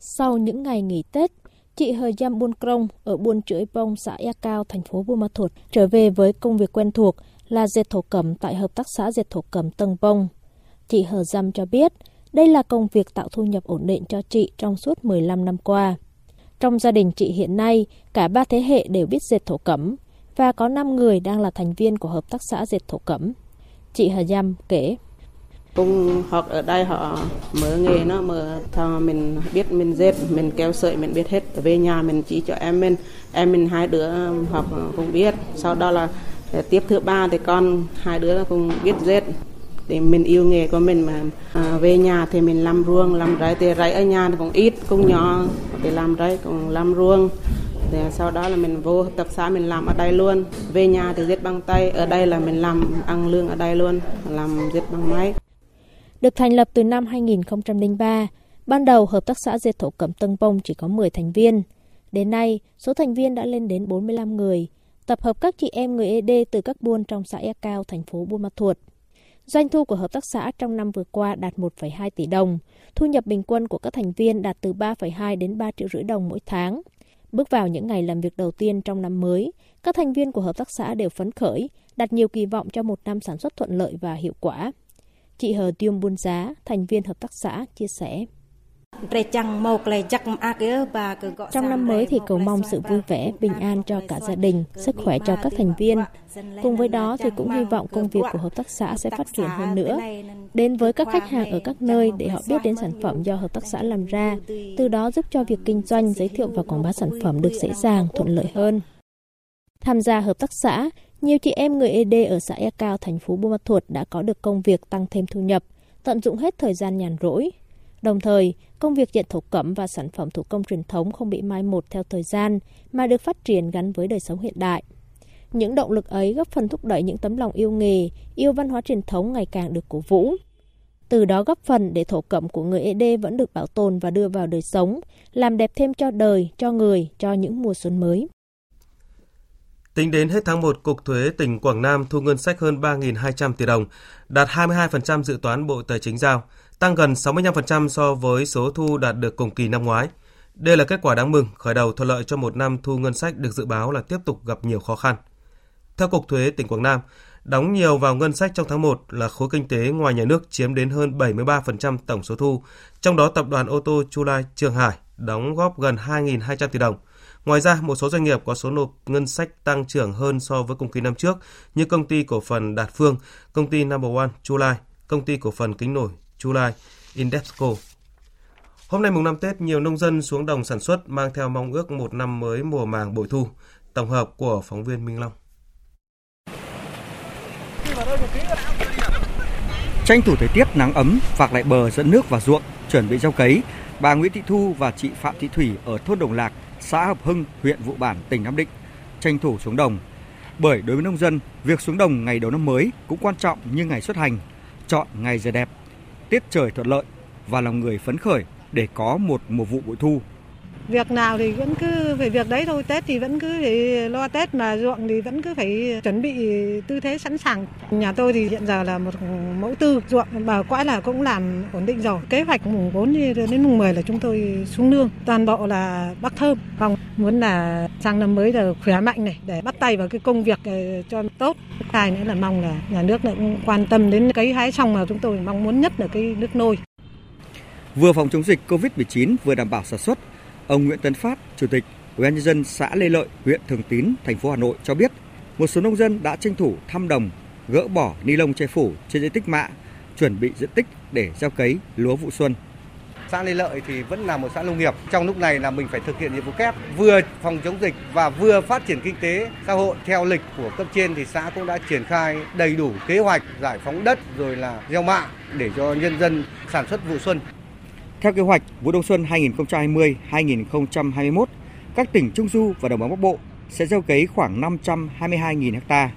Sau những ngày nghỉ Tết, chị Hờ Giam Buôn Krong ở Buôn Chưỡi Bông, xã Ea Cao, thành phố Buôn Ma Thuột trở về với công việc quen thuộc là dệt thổ cẩm tại hợp tác xã dệt thổ cẩm Tân Bông. Chị Hờ Giam cho biết, đây là công việc tạo thu nhập ổn định cho chị trong suốt 15 năm qua. Trong gia đình chị hiện nay, cả ba thế hệ đều biết dệt thổ cẩm và có 5 người đang là thành viên của hợp tác xã dệt thổ cẩm. Chị Hà Dâm kể. Cùng học ở đây họ mở nghề nó mở thằng mình biết mình dệt, mình kéo sợi mình biết hết. Về nhà mình chỉ cho em mình, em mình hai đứa học không biết. Sau đó là ờ, tiếp thứ ba thì con hai đứa cũng biết dệt để mình yêu nghề của mình mà à, về nhà thì mình làm ruộng làm rẫy thì rẫy ở nhà cũng ít cũng nhỏ thì làm rẫy cũng làm ruộng. Thì sau đó là mình vô hợp tác xã mình làm ở đây luôn. Về nhà thì dệt bằng tay ở đây là mình làm ăn lương ở đây luôn làm dệt bằng máy. Được thành lập từ năm 2003 ban đầu hợp tác xã dệt thổ cẩm Tân Bông chỉ có 10 thành viên. Đến nay số thành viên đã lên đến 45 người. Tập hợp các chị em người ED từ các buôn trong xã E Cao, thành phố Buôn Ma Thuột. Doanh thu của hợp tác xã trong năm vừa qua đạt 1,2 tỷ đồng. Thu nhập bình quân của các thành viên đạt từ 3,2 đến 3 triệu rưỡi đồng mỗi tháng. Bước vào những ngày làm việc đầu tiên trong năm mới, các thành viên của hợp tác xã đều phấn khởi, đặt nhiều kỳ vọng cho một năm sản xuất thuận lợi và hiệu quả. Chị Hờ Tiêm Buôn Giá, thành viên hợp tác xã, chia sẻ. Trong năm mới thì cầu mong sự vui vẻ, bình an cho cả gia đình, sức khỏe cho các thành viên. Cùng với đó thì cũng hy vọng công việc của hợp tác xã sẽ phát triển hơn nữa, đến với các khách hàng ở các nơi để họ biết đến sản phẩm do hợp tác xã làm ra, từ đó giúp cho việc kinh doanh, giới thiệu và quảng bá sản phẩm được dễ dàng, thuận lợi hơn. Tham gia hợp tác xã, nhiều chị em người ED ở xã E Cao, thành phố Buôn Ma Thuột đã có được công việc tăng thêm thu nhập, tận dụng hết thời gian nhàn rỗi, Đồng thời, công việc dệt thổ cẩm và sản phẩm thủ công truyền thống không bị mai một theo thời gian mà được phát triển gắn với đời sống hiện đại. Những động lực ấy góp phần thúc đẩy những tấm lòng yêu nghề, yêu văn hóa truyền thống ngày càng được cổ vũ. Từ đó góp phần để thổ cẩm của người ED vẫn được bảo tồn và đưa vào đời sống, làm đẹp thêm cho đời, cho người, cho những mùa xuân mới. Tính đến hết tháng 1, Cục Thuế tỉnh Quảng Nam thu ngân sách hơn 3.200 tỷ đồng, đạt 22% dự toán Bộ Tài chính giao – tăng gần 65% so với số thu đạt được cùng kỳ năm ngoái. Đây là kết quả đáng mừng, khởi đầu thuận lợi cho một năm thu ngân sách được dự báo là tiếp tục gặp nhiều khó khăn. Theo Cục Thuế tỉnh Quảng Nam, đóng nhiều vào ngân sách trong tháng 1 là khối kinh tế ngoài nhà nước chiếm đến hơn 73% tổng số thu, trong đó tập đoàn ô tô Chu Lai Trường Hải đóng góp gần 2.200 tỷ đồng. Ngoài ra, một số doanh nghiệp có số nộp ngân sách tăng trưởng hơn so với cùng kỳ năm trước như công ty cổ phần Đạt Phương, công ty Number One Chu Lai, công ty cổ phần kính nổi July Indepco. Hôm nay mùng 5 Tết, nhiều nông dân xuống đồng sản xuất mang theo mong ước một năm mới mùa màng bội thu. Tổng hợp của phóng viên Minh Long. Tranh thủ thời tiết nắng ấm, vạc lại bờ dẫn nước vào ruộng, chuẩn bị gieo cấy, bà Nguyễn Thị Thu và chị Phạm Thị Thủy ở thôn Đồng Lạc, xã Hợp Hưng, huyện Vụ Bản, tỉnh Nam Định, tranh thủ xuống đồng. Bởi đối với nông dân, việc xuống đồng ngày đầu năm mới cũng quan trọng như ngày xuất hành, chọn ngày giờ đẹp tiết trời thuận lợi và lòng người phấn khởi để có một mùa vụ bội thu. Việc nào thì vẫn cứ về việc đấy thôi. Tết thì vẫn cứ phải lo Tết mà ruộng thì vẫn cứ phải chuẩn bị tư thế sẵn sàng. Nhà tôi thì hiện giờ là một mẫu tư ruộng bà quãi là cũng làm ổn định rồi. Kế hoạch mùng 4 đến mùng 10 là chúng tôi xuống nương. Toàn bộ là bắc thơm. Vòng muốn là sang năm mới là khỏe mạnh này để bắt tay vào cái công việc ờ, cho tốt. Hai nữa là mong là nhà nước cũng quan tâm đến cấy hái xong mà chúng tôi mong muốn nhất là cái nước nôi. Vừa phòng chống dịch COVID-19 vừa đảm bảo sản xuất, ông Nguyễn Tấn Phát, Chủ tịch Ủy ban nhân dân xã Lê Lợi, huyện Thường Tín, thành phố Hà Nội cho biết, một số nông dân đã tranh thủ thăm đồng, gỡ bỏ ni lông che phủ trên diện tích mạ, chuẩn bị diện tích để gieo cấy lúa vụ xuân. Xã Lê Lợi thì vẫn là một xã nông nghiệp. Trong lúc này là mình phải thực hiện nhiệm vụ kép, vừa phòng chống dịch và vừa phát triển kinh tế xã hội. Theo lịch của cấp trên thì xã cũng đã triển khai đầy đủ kế hoạch giải phóng đất rồi là gieo mạ để cho nhân dân sản xuất vụ xuân. Theo kế hoạch, vụ đông xuân 2020-2021, các tỉnh Trung Du và Đồng bằng Bắc Bộ sẽ gieo cấy khoảng 522.000 ha.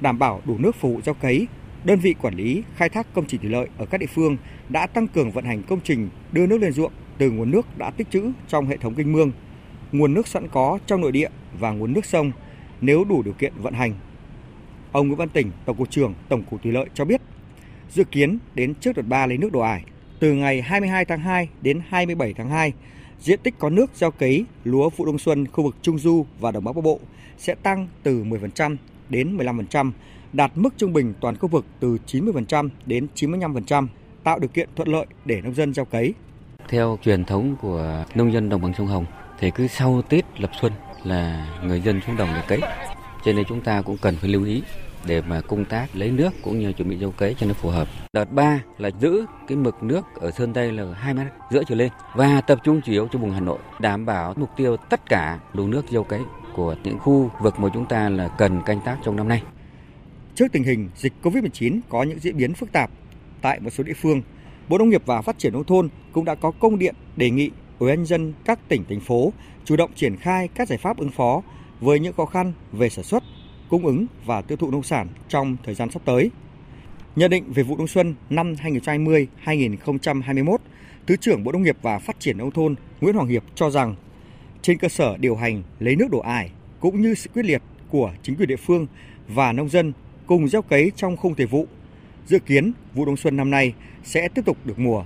Đảm bảo đủ nước phục vụ gieo cấy, đơn vị quản lý khai thác công trình thủy lợi ở các địa phương đã tăng cường vận hành công trình đưa nước lên ruộng từ nguồn nước đã tích trữ trong hệ thống kênh mương, nguồn nước sẵn có trong nội địa và nguồn nước sông nếu đủ điều kiện vận hành. Ông Nguyễn Văn Tỉnh, Tổng cục trưởng Tổng cục Thủy lợi cho biết, dự kiến đến trước đợt 3 lấy nước đổ ải, từ ngày 22 tháng 2 đến 27 tháng 2, diện tích có nước gieo cấy lúa vụ đông xuân khu vực Trung Du và Đồng Bắc Bắc Bộ sẽ tăng từ 10% đến 15%, đạt mức trung bình toàn khu vực từ 90% đến 95%, tạo điều kiện thuận lợi để nông dân gieo cấy. Theo truyền thống của nông dân đồng bằng sông Hồng thì cứ sau Tết lập xuân là người dân xuống đồng để cấy. Cho nên chúng ta cũng cần phải lưu ý để mà công tác lấy nước cũng như chuẩn bị gieo cấy cho nó phù hợp. Đợt 3 là giữ cái mực nước ở Sơn Tây là 2 mét rưỡi trở lên và tập trung chủ yếu cho vùng Hà Nội đảm bảo mục tiêu tất cả đủ nước gieo cấy của những khu vực mà chúng ta là cần canh tác trong năm nay. Trước tình hình dịch COVID-19 có những diễn biến phức tạp tại một số địa phương, Bộ Nông nghiệp và Phát triển nông thôn cũng đã có công điện đề nghị Ủy ban dân các tỉnh thành phố chủ động triển khai các giải pháp ứng phó với những khó khăn về sản xuất, cung ứng và tiêu thụ nông sản trong thời gian sắp tới. Nhận định về vụ đông xuân năm 2020-2021, Thứ trưởng Bộ Nông nghiệp và Phát triển nông thôn Nguyễn Hoàng Hiệp cho rằng trên cơ sở điều hành lấy nước đổ ải cũng như sự quyết liệt của chính quyền địa phương và nông dân cùng gieo cấy trong không thể vụ, dự kiến vụ đông xuân năm nay sẽ tiếp tục được mùa.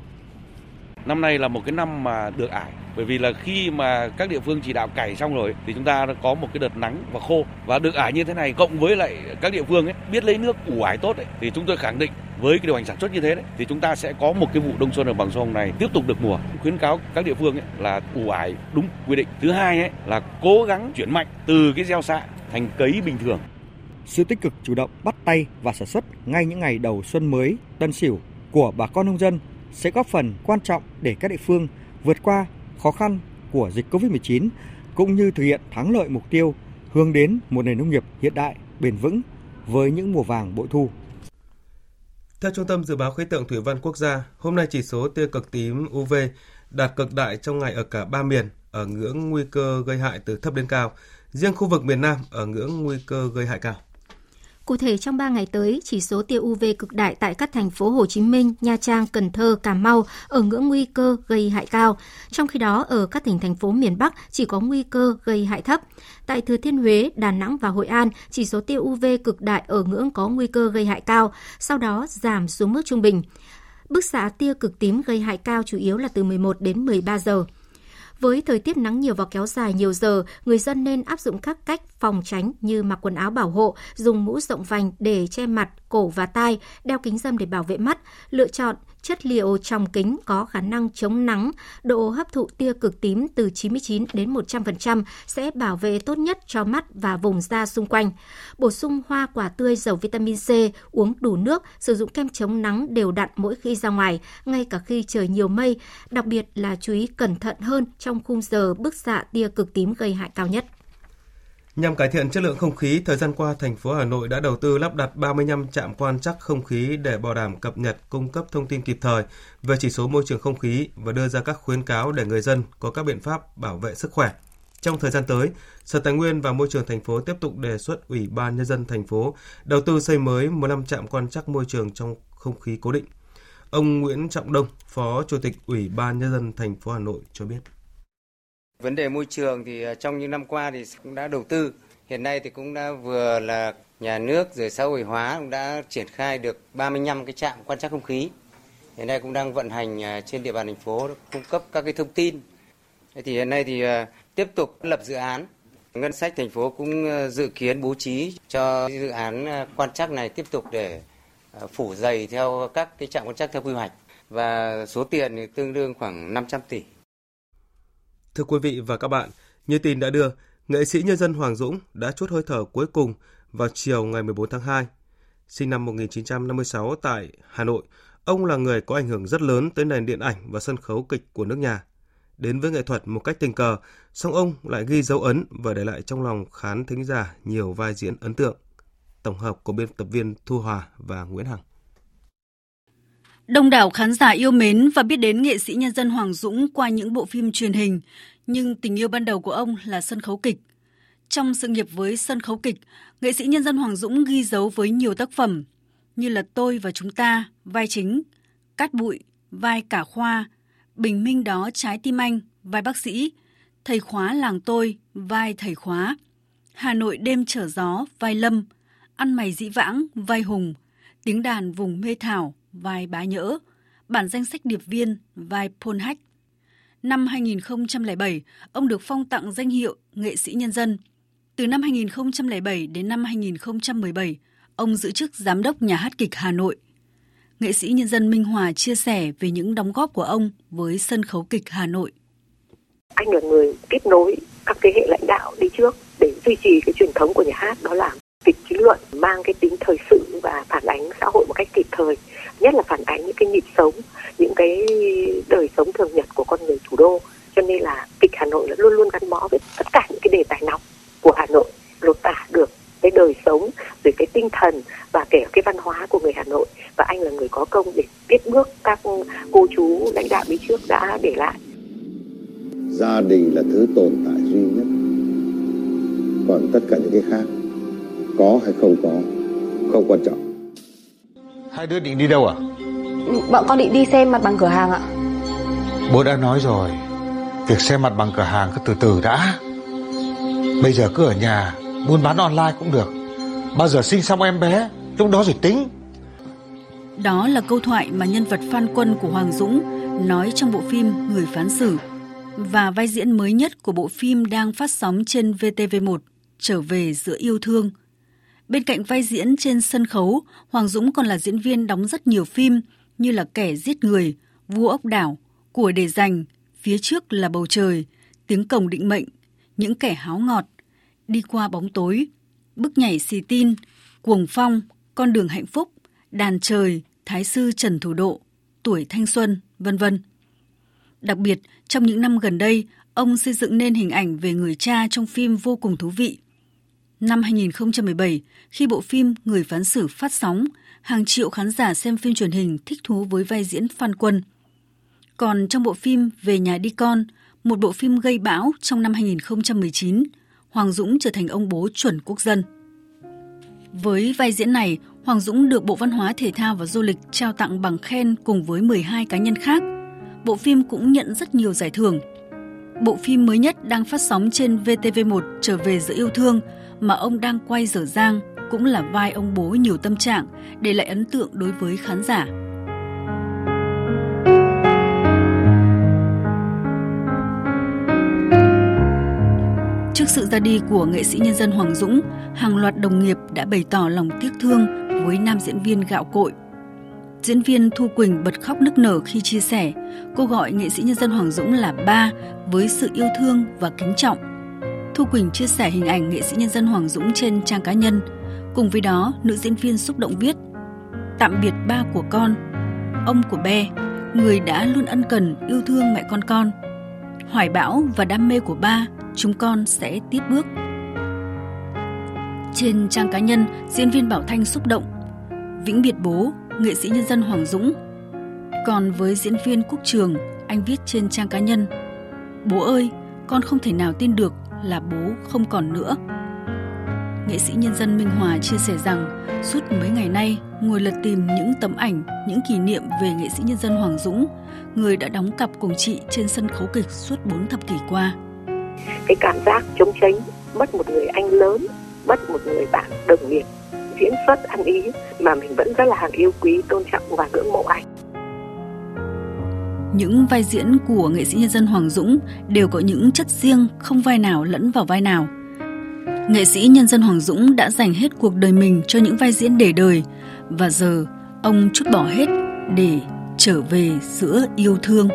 Năm nay là một cái năm mà được ải bởi vì là khi mà các địa phương chỉ đạo cày xong rồi thì chúng ta có một cái đợt nắng và khô. Và được ải như thế này cộng với lại các địa phương ấy biết lấy nước ủ ải tốt ấy, thì chúng tôi khẳng định với cái điều hành sản xuất như thế đấy thì chúng ta sẽ có một cái vụ đông xuân ở bằng sông này tiếp tục được mùa. Khuyến cáo các địa phương ấy là ủ ải đúng quy định. Thứ hai ấy là cố gắng chuyển mạnh từ cái gieo xạ thành cấy bình thường. Sự tích cực chủ động bắt tay và sản xuất ngay những ngày đầu xuân mới Tân Sửu của bà con nông dân sẽ góp phần quan trọng để các địa phương vượt qua khó khăn của dịch Covid-19 cũng như thực hiện thắng lợi mục tiêu hướng đến một nền nông nghiệp hiện đại, bền vững với những mùa vàng bội thu. Theo Trung tâm Dự báo Khí tượng Thủy văn Quốc gia, hôm nay chỉ số tia cực tím UV đạt cực đại trong ngày ở cả ba miền ở ngưỡng nguy cơ gây hại từ thấp đến cao, riêng khu vực miền Nam ở ngưỡng nguy cơ gây hại cao. Cụ thể trong 3 ngày tới, chỉ số tia UV cực đại tại các thành phố Hồ Chí Minh, Nha Trang, Cần Thơ, Cà Mau ở ngưỡng nguy cơ gây hại cao. Trong khi đó, ở các tỉnh thành phố miền Bắc chỉ có nguy cơ gây hại thấp. Tại Thừa Thiên Huế, Đà Nẵng và Hội An, chỉ số tia UV cực đại ở ngưỡng có nguy cơ gây hại cao, sau đó giảm xuống mức trung bình. Bức xạ tia cực tím gây hại cao chủ yếu là từ 11 đến 13 giờ. Với thời tiết nắng nhiều và kéo dài nhiều giờ, người dân nên áp dụng các cách phòng tránh như mặc quần áo bảo hộ, dùng mũ rộng vành để che mặt, cổ và tai, đeo kính dâm để bảo vệ mắt, lựa chọn chất liệu trong kính có khả năng chống nắng, độ hấp thụ tia cực tím từ 99 đến 100% sẽ bảo vệ tốt nhất cho mắt và vùng da xung quanh. Bổ sung hoa quả tươi giàu vitamin C, uống đủ nước, sử dụng kem chống nắng đều đặn mỗi khi ra ngoài, ngay cả khi trời nhiều mây, đặc biệt là chú ý cẩn thận hơn trong khung giờ bức xạ tia cực tím gây hại cao nhất. Nhằm cải thiện chất lượng không khí, thời gian qua, thành phố Hà Nội đã đầu tư lắp đặt 35 trạm quan trắc không khí để bảo đảm cập nhật, cung cấp thông tin kịp thời về chỉ số môi trường không khí và đưa ra các khuyến cáo để người dân có các biện pháp bảo vệ sức khỏe. Trong thời gian tới, Sở Tài nguyên và Môi trường thành phố tiếp tục đề xuất Ủy ban nhân dân thành phố đầu tư xây mới 15 trạm quan trắc môi trường trong không khí cố định. Ông Nguyễn Trọng Đông, Phó Chủ tịch Ủy ban nhân dân thành phố Hà Nội cho biết. Vấn đề môi trường thì à, trong những năm qua thì cũng đã đầu tư. Hiện nay thì cũng đã vừa là nhà nước rồi xã hội hóa cũng đã triển khai được 35 cái trạm quan trắc không khí. Hiện nay cũng đang vận hành à, trên địa bàn thành phố, cung cấp các cái thông tin. Thì hiện nay thì à, tiếp tục lập dự án Ngân sách thành phố cũng dự kiến bố trí cho dự án quan trắc này tiếp tục để phủ dày theo các cái trạm quan trắc theo quy hoạch và số tiền thì tương đương khoảng 500 tỷ. Thưa quý vị và các bạn, như tin đã đưa, nghệ sĩ nhân dân Hoàng Dũng đã chốt hơi thở cuối cùng vào chiều ngày 14 tháng 2. Sinh năm 1956 tại Hà Nội, ông là người có ảnh hưởng rất lớn tới nền điện ảnh và sân khấu kịch của nước nhà đến với nghệ thuật một cách tình cờ, song ông lại ghi dấu ấn và để lại trong lòng khán thính giả nhiều vai diễn ấn tượng. Tổng hợp của biên tập viên Thu Hòa và Nguyễn Hằng. Đông đảo khán giả yêu mến và biết đến nghệ sĩ nhân dân Hoàng Dũng qua những bộ phim truyền hình, nhưng tình yêu ban đầu của ông là sân khấu kịch. Trong sự nghiệp với sân khấu kịch, nghệ sĩ nhân dân Hoàng Dũng ghi dấu với nhiều tác phẩm như là Tôi và Chúng ta, vai chính, Cát bụi, vai cả khoa, Bình minh đó trái tim anh, vai bác sĩ, Thầy khóa làng tôi, vai thầy khóa, Hà Nội đêm trở gió, vai lâm, Ăn mày dĩ vãng, vai hùng, Tiếng đàn vùng mê thảo, vai bá nhỡ, Bản danh sách điệp viên, vai Pôn Hách. Năm 2007, ông được phong tặng danh hiệu nghệ sĩ nhân dân. Từ năm 2007 đến năm 2017, ông giữ chức giám đốc nhà hát kịch Hà Nội – nghệ sĩ nhân dân Minh Hòa chia sẻ về những đóng góp của ông với sân khấu kịch Hà Nội. Anh là người kết nối các thế hệ lãnh đạo đi trước để duy trì cái truyền thống của nhà hát đó là kịch chính luận mang cái tính thời sự và phản ánh xã hội một cách kịp thời nhất là phản ánh những cái nhịp sống, những cái đời sống thường nhật của con người thủ đô. Cho nên là kịch Hà Nội là luôn luôn gắn bó với tất cả những cái đề tài nóng của Hà Nội, lột tả được cái đời sống, rồi cái tinh thần và kể cái văn hóa của người Hà Nội. Và anh là người có công để tiếp bước các cô chú lãnh đạo đi trước đã để lại. Gia đình là thứ tồn tại duy nhất. Còn tất cả những cái khác có hay không có, không quan trọng đứa định đi đâu à? Bọn con định đi xem mặt bằng cửa hàng ạ. Bố đã nói rồi việc xem mặt bằng cửa hàng cứ từ từ đã. Bây giờ cứ ở nhà buôn bán online cũng được. Bao giờ sinh xong em bé lúc đó rồi tính. Đó là câu thoại mà nhân vật Phan Quân của Hoàng Dũng nói trong bộ phim Người phán xử và vai diễn mới nhất của bộ phim đang phát sóng trên VTV1 Trở về giữa yêu thương. Bên cạnh vai diễn trên sân khấu, Hoàng Dũng còn là diễn viên đóng rất nhiều phim như là Kẻ giết người, Vua ốc đảo, Của để dành, Phía trước là bầu trời, Tiếng cổng định mệnh, Những kẻ háo ngọt, Đi qua bóng tối, Bức nhảy xì tin, Cuồng phong, Con đường hạnh phúc, Đàn trời, Thái sư Trần Thủ Độ, tuổi thanh xuân, vân vân. Đặc biệt, trong những năm gần đây, ông xây dựng nên hình ảnh về người cha trong phim vô cùng thú vị. Năm 2017, khi bộ phim Người phán xử phát sóng, hàng triệu khán giả xem phim truyền hình thích thú với vai diễn Phan Quân. Còn trong bộ phim Về nhà đi con, một bộ phim gây bão trong năm 2019, Hoàng Dũng trở thành ông bố chuẩn quốc dân. Với vai diễn này, Hoàng Dũng được Bộ Văn hóa Thể thao và Du lịch trao tặng bằng khen cùng với 12 cá nhân khác. Bộ phim cũng nhận rất nhiều giải thưởng. Bộ phim mới nhất đang phát sóng trên VTV1 Trở về giữa yêu thương mà ông đang quay dở dang cũng là vai ông bố nhiều tâm trạng để lại ấn tượng đối với khán giả. Trước sự ra đi của nghệ sĩ nhân dân Hoàng Dũng, hàng loạt đồng nghiệp đã bày tỏ lòng tiếc thương với nam diễn viên gạo cội. Diễn viên Thu Quỳnh bật khóc nức nở khi chia sẻ, cô gọi nghệ sĩ nhân dân Hoàng Dũng là ba với sự yêu thương và kính trọng. Thu Quỳnh chia sẻ hình ảnh nghệ sĩ nhân dân Hoàng Dũng trên trang cá nhân. Cùng với đó, nữ diễn viên xúc động viết Tạm biệt ba của con, ông của bé, người đã luôn ân cần yêu thương mẹ con con. Hoài bão và đam mê của ba, chúng con sẽ tiếp bước trên trang cá nhân, diễn viên Bảo Thanh xúc động. Vĩnh biệt bố, nghệ sĩ nhân dân Hoàng Dũng. Còn với diễn viên Quốc Trường, anh viết trên trang cá nhân. Bố ơi, con không thể nào tin được là bố không còn nữa. Nghệ sĩ nhân dân Minh Hòa chia sẻ rằng suốt mấy ngày nay ngồi lật tìm những tấm ảnh, những kỷ niệm về nghệ sĩ nhân dân Hoàng Dũng, người đã đóng cặp cùng chị trên sân khấu kịch suốt 4 thập kỷ qua. cái cảm giác chống chánh mất một người anh lớn mất một người bạn đồng nghiệp diễn xuất ăn ý mà mình vẫn rất là yêu quý, tôn trọng và ngưỡng mộ anh những vai diễn của nghệ sĩ nhân dân Hoàng Dũng đều có những chất riêng, không vai nào lẫn vào vai nào. Nghệ sĩ nhân dân Hoàng Dũng đã dành hết cuộc đời mình cho những vai diễn để đời và giờ ông chút bỏ hết để trở về giữa yêu thương.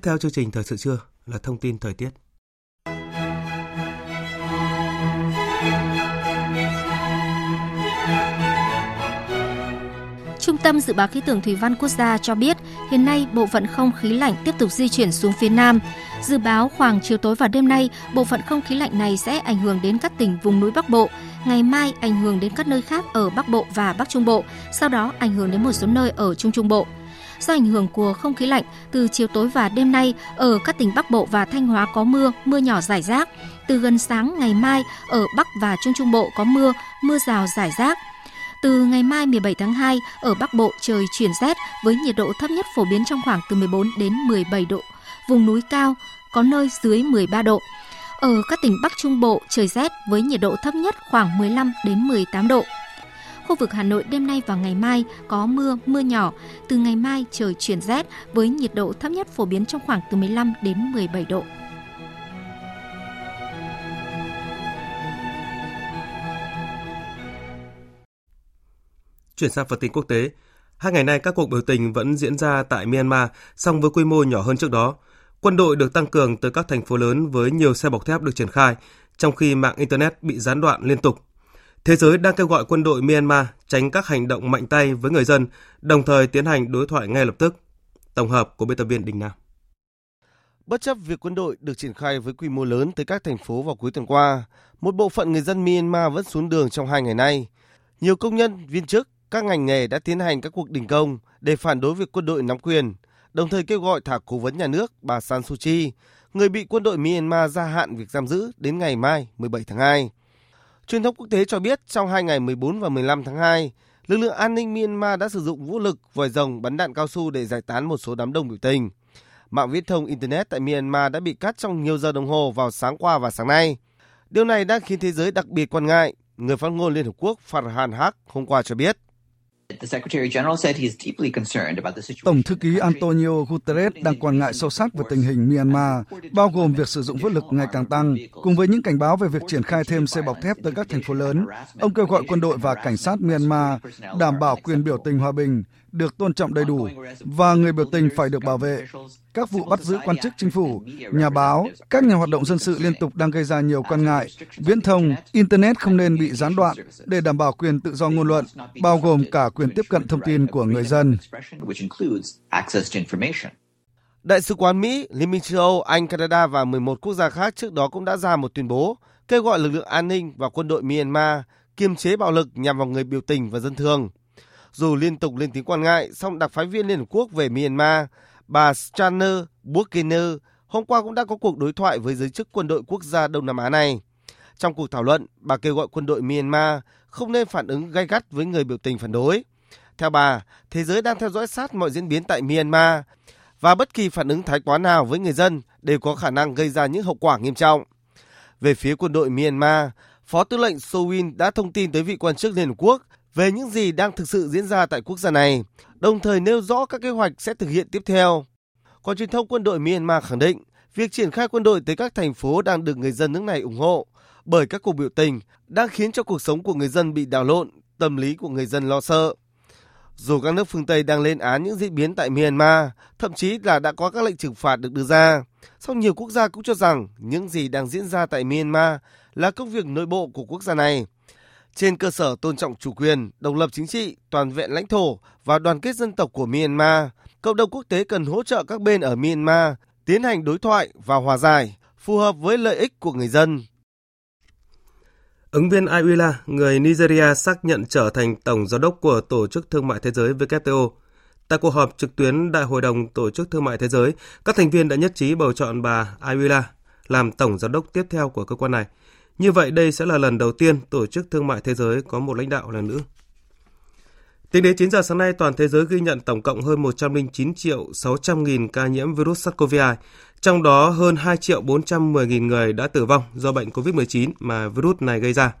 Tiếp theo chương trình Thời sự trưa là thông tin thời tiết. Trung tâm Dự báo Khí tượng Thủy văn Quốc gia cho biết, hiện nay bộ phận không khí lạnh tiếp tục di chuyển xuống phía Nam. Dự báo khoảng chiều tối và đêm nay, bộ phận không khí lạnh này sẽ ảnh hưởng đến các tỉnh vùng núi Bắc Bộ. Ngày mai ảnh hưởng đến các nơi khác ở Bắc Bộ và Bắc Trung Bộ, sau đó ảnh hưởng đến một số nơi ở Trung Trung Bộ. Do ảnh hưởng của không khí lạnh, từ chiều tối và đêm nay, ở các tỉnh Bắc Bộ và Thanh Hóa có mưa, mưa nhỏ rải rác. Từ gần sáng ngày mai, ở Bắc và Trung Trung Bộ có mưa, mưa rào rải rác. Từ ngày mai 17 tháng 2, ở Bắc Bộ trời chuyển rét với nhiệt độ thấp nhất phổ biến trong khoảng từ 14 đến 17 độ. Vùng núi cao có nơi dưới 13 độ. Ở các tỉnh Bắc Trung Bộ trời rét với nhiệt độ thấp nhất khoảng 15 đến 18 độ. Khu vực Hà Nội đêm nay và ngày mai có mưa, mưa nhỏ. Từ ngày mai trời chuyển rét với nhiệt độ thấp nhất phổ biến trong khoảng từ 15 đến 17 độ. Chuyển sang phần tin quốc tế, hai ngày nay các cuộc biểu tình vẫn diễn ra tại Myanmar, song với quy mô nhỏ hơn trước đó. Quân đội được tăng cường tới các thành phố lớn với nhiều xe bọc thép được triển khai, trong khi mạng Internet bị gián đoạn liên tục. Thế giới đang kêu gọi quân đội Myanmar tránh các hành động mạnh tay với người dân, đồng thời tiến hành đối thoại ngay lập tức. Tổng hợp của biên tập viên Đình Nam. Bất chấp việc quân đội được triển khai với quy mô lớn tới các thành phố vào cuối tuần qua, một bộ phận người dân Myanmar vẫn xuống đường trong hai ngày nay. Nhiều công nhân, viên chức, các ngành nghề đã tiến hành các cuộc đình công để phản đối việc quân đội nắm quyền, đồng thời kêu gọi thả cố vấn nhà nước bà San Suu Kyi, người bị quân đội Myanmar gia hạn việc giam giữ đến ngày mai 17 tháng 2. Truyền thông quốc tế cho biết trong hai ngày 14 và 15 tháng 2, lực lượng an ninh Myanmar đã sử dụng vũ lực, vòi rồng, bắn đạn cao su để giải tán một số đám đông biểu tình. Mạng viễn thông Internet tại Myanmar đã bị cắt trong nhiều giờ đồng hồ vào sáng qua và sáng nay. Điều này đang khiến thế giới đặc biệt quan ngại, người phát ngôn Liên Hợp Quốc Farhan Haq hôm qua cho biết. Tổng thư ký Antonio Guterres đang quan ngại sâu sắc về tình hình Myanmar, bao gồm việc sử dụng vũ lực ngày càng tăng, cùng với những cảnh báo về việc triển khai thêm xe bọc thép tới các thành phố lớn. Ông kêu gọi quân đội và cảnh sát Myanmar đảm bảo quyền biểu tình hòa bình, được tôn trọng đầy đủ và người biểu tình phải được bảo vệ. Các vụ bắt giữ quan chức chính phủ, nhà báo, các nhà hoạt động dân sự liên tục đang gây ra nhiều quan ngại. Viễn thông, Internet không nên bị gián đoạn để đảm bảo quyền tự do ngôn luận, bao gồm cả quyền tiếp cận thông tin của người dân. Đại sứ quán Mỹ, Liên minh châu Âu, Anh, Canada và 11 quốc gia khác trước đó cũng đã ra một tuyên bố kêu gọi lực lượng an ninh và quân đội Myanmar kiềm chế bạo lực nhằm vào người biểu tình và dân thường. Dù liên tục lên tiếng quan ngại, song đặc phái viên Liên Hợp Quốc về Myanmar, bà Straner Burkiner hôm qua cũng đã có cuộc đối thoại với giới chức quân đội quốc gia Đông Nam Á này. Trong cuộc thảo luận, bà kêu gọi quân đội Myanmar không nên phản ứng gay gắt với người biểu tình phản đối. Theo bà, thế giới đang theo dõi sát mọi diễn biến tại Myanmar và bất kỳ phản ứng thái quá nào với người dân đều có khả năng gây ra những hậu quả nghiêm trọng. Về phía quân đội Myanmar, Phó tư lệnh Sowin đã thông tin tới vị quan chức Liên Hợp Quốc về những gì đang thực sự diễn ra tại quốc gia này, đồng thời nêu rõ các kế hoạch sẽ thực hiện tiếp theo. Còn truyền thông quân đội Myanmar khẳng định, việc triển khai quân đội tới các thành phố đang được người dân nước này ủng hộ, bởi các cuộc biểu tình đang khiến cho cuộc sống của người dân bị đảo lộn, tâm lý của người dân lo sợ. Dù các nước phương Tây đang lên án những diễn biến tại Myanmar, thậm chí là đã có các lệnh trừng phạt được đưa ra, song nhiều quốc gia cũng cho rằng những gì đang diễn ra tại Myanmar là công việc nội bộ của quốc gia này. Trên cơ sở tôn trọng chủ quyền, độc lập chính trị, toàn vẹn lãnh thổ và đoàn kết dân tộc của Myanmar, cộng đồng quốc tế cần hỗ trợ các bên ở Myanmar tiến hành đối thoại và hòa giải phù hợp với lợi ích của người dân. Ứng viên Ayuela, người Nigeria xác nhận trở thành tổng giám đốc của Tổ chức Thương mại Thế giới WTO. Tại cuộc họp trực tuyến Đại hội đồng Tổ chức Thương mại Thế giới, các thành viên đã nhất trí bầu chọn bà Ayuela làm tổng giám đốc tiếp theo của cơ quan này. Như vậy đây sẽ là lần đầu tiên Tổ chức Thương mại Thế giới có một lãnh đạo là nữ. Tính đến 9 giờ sáng nay, toàn thế giới ghi nhận tổng cộng hơn 109 triệu 600 nghìn ca nhiễm virus SARS-CoV-2, trong đó hơn 2 triệu 410 nghìn người đã tử vong do bệnh COVID-19 mà virus này gây ra.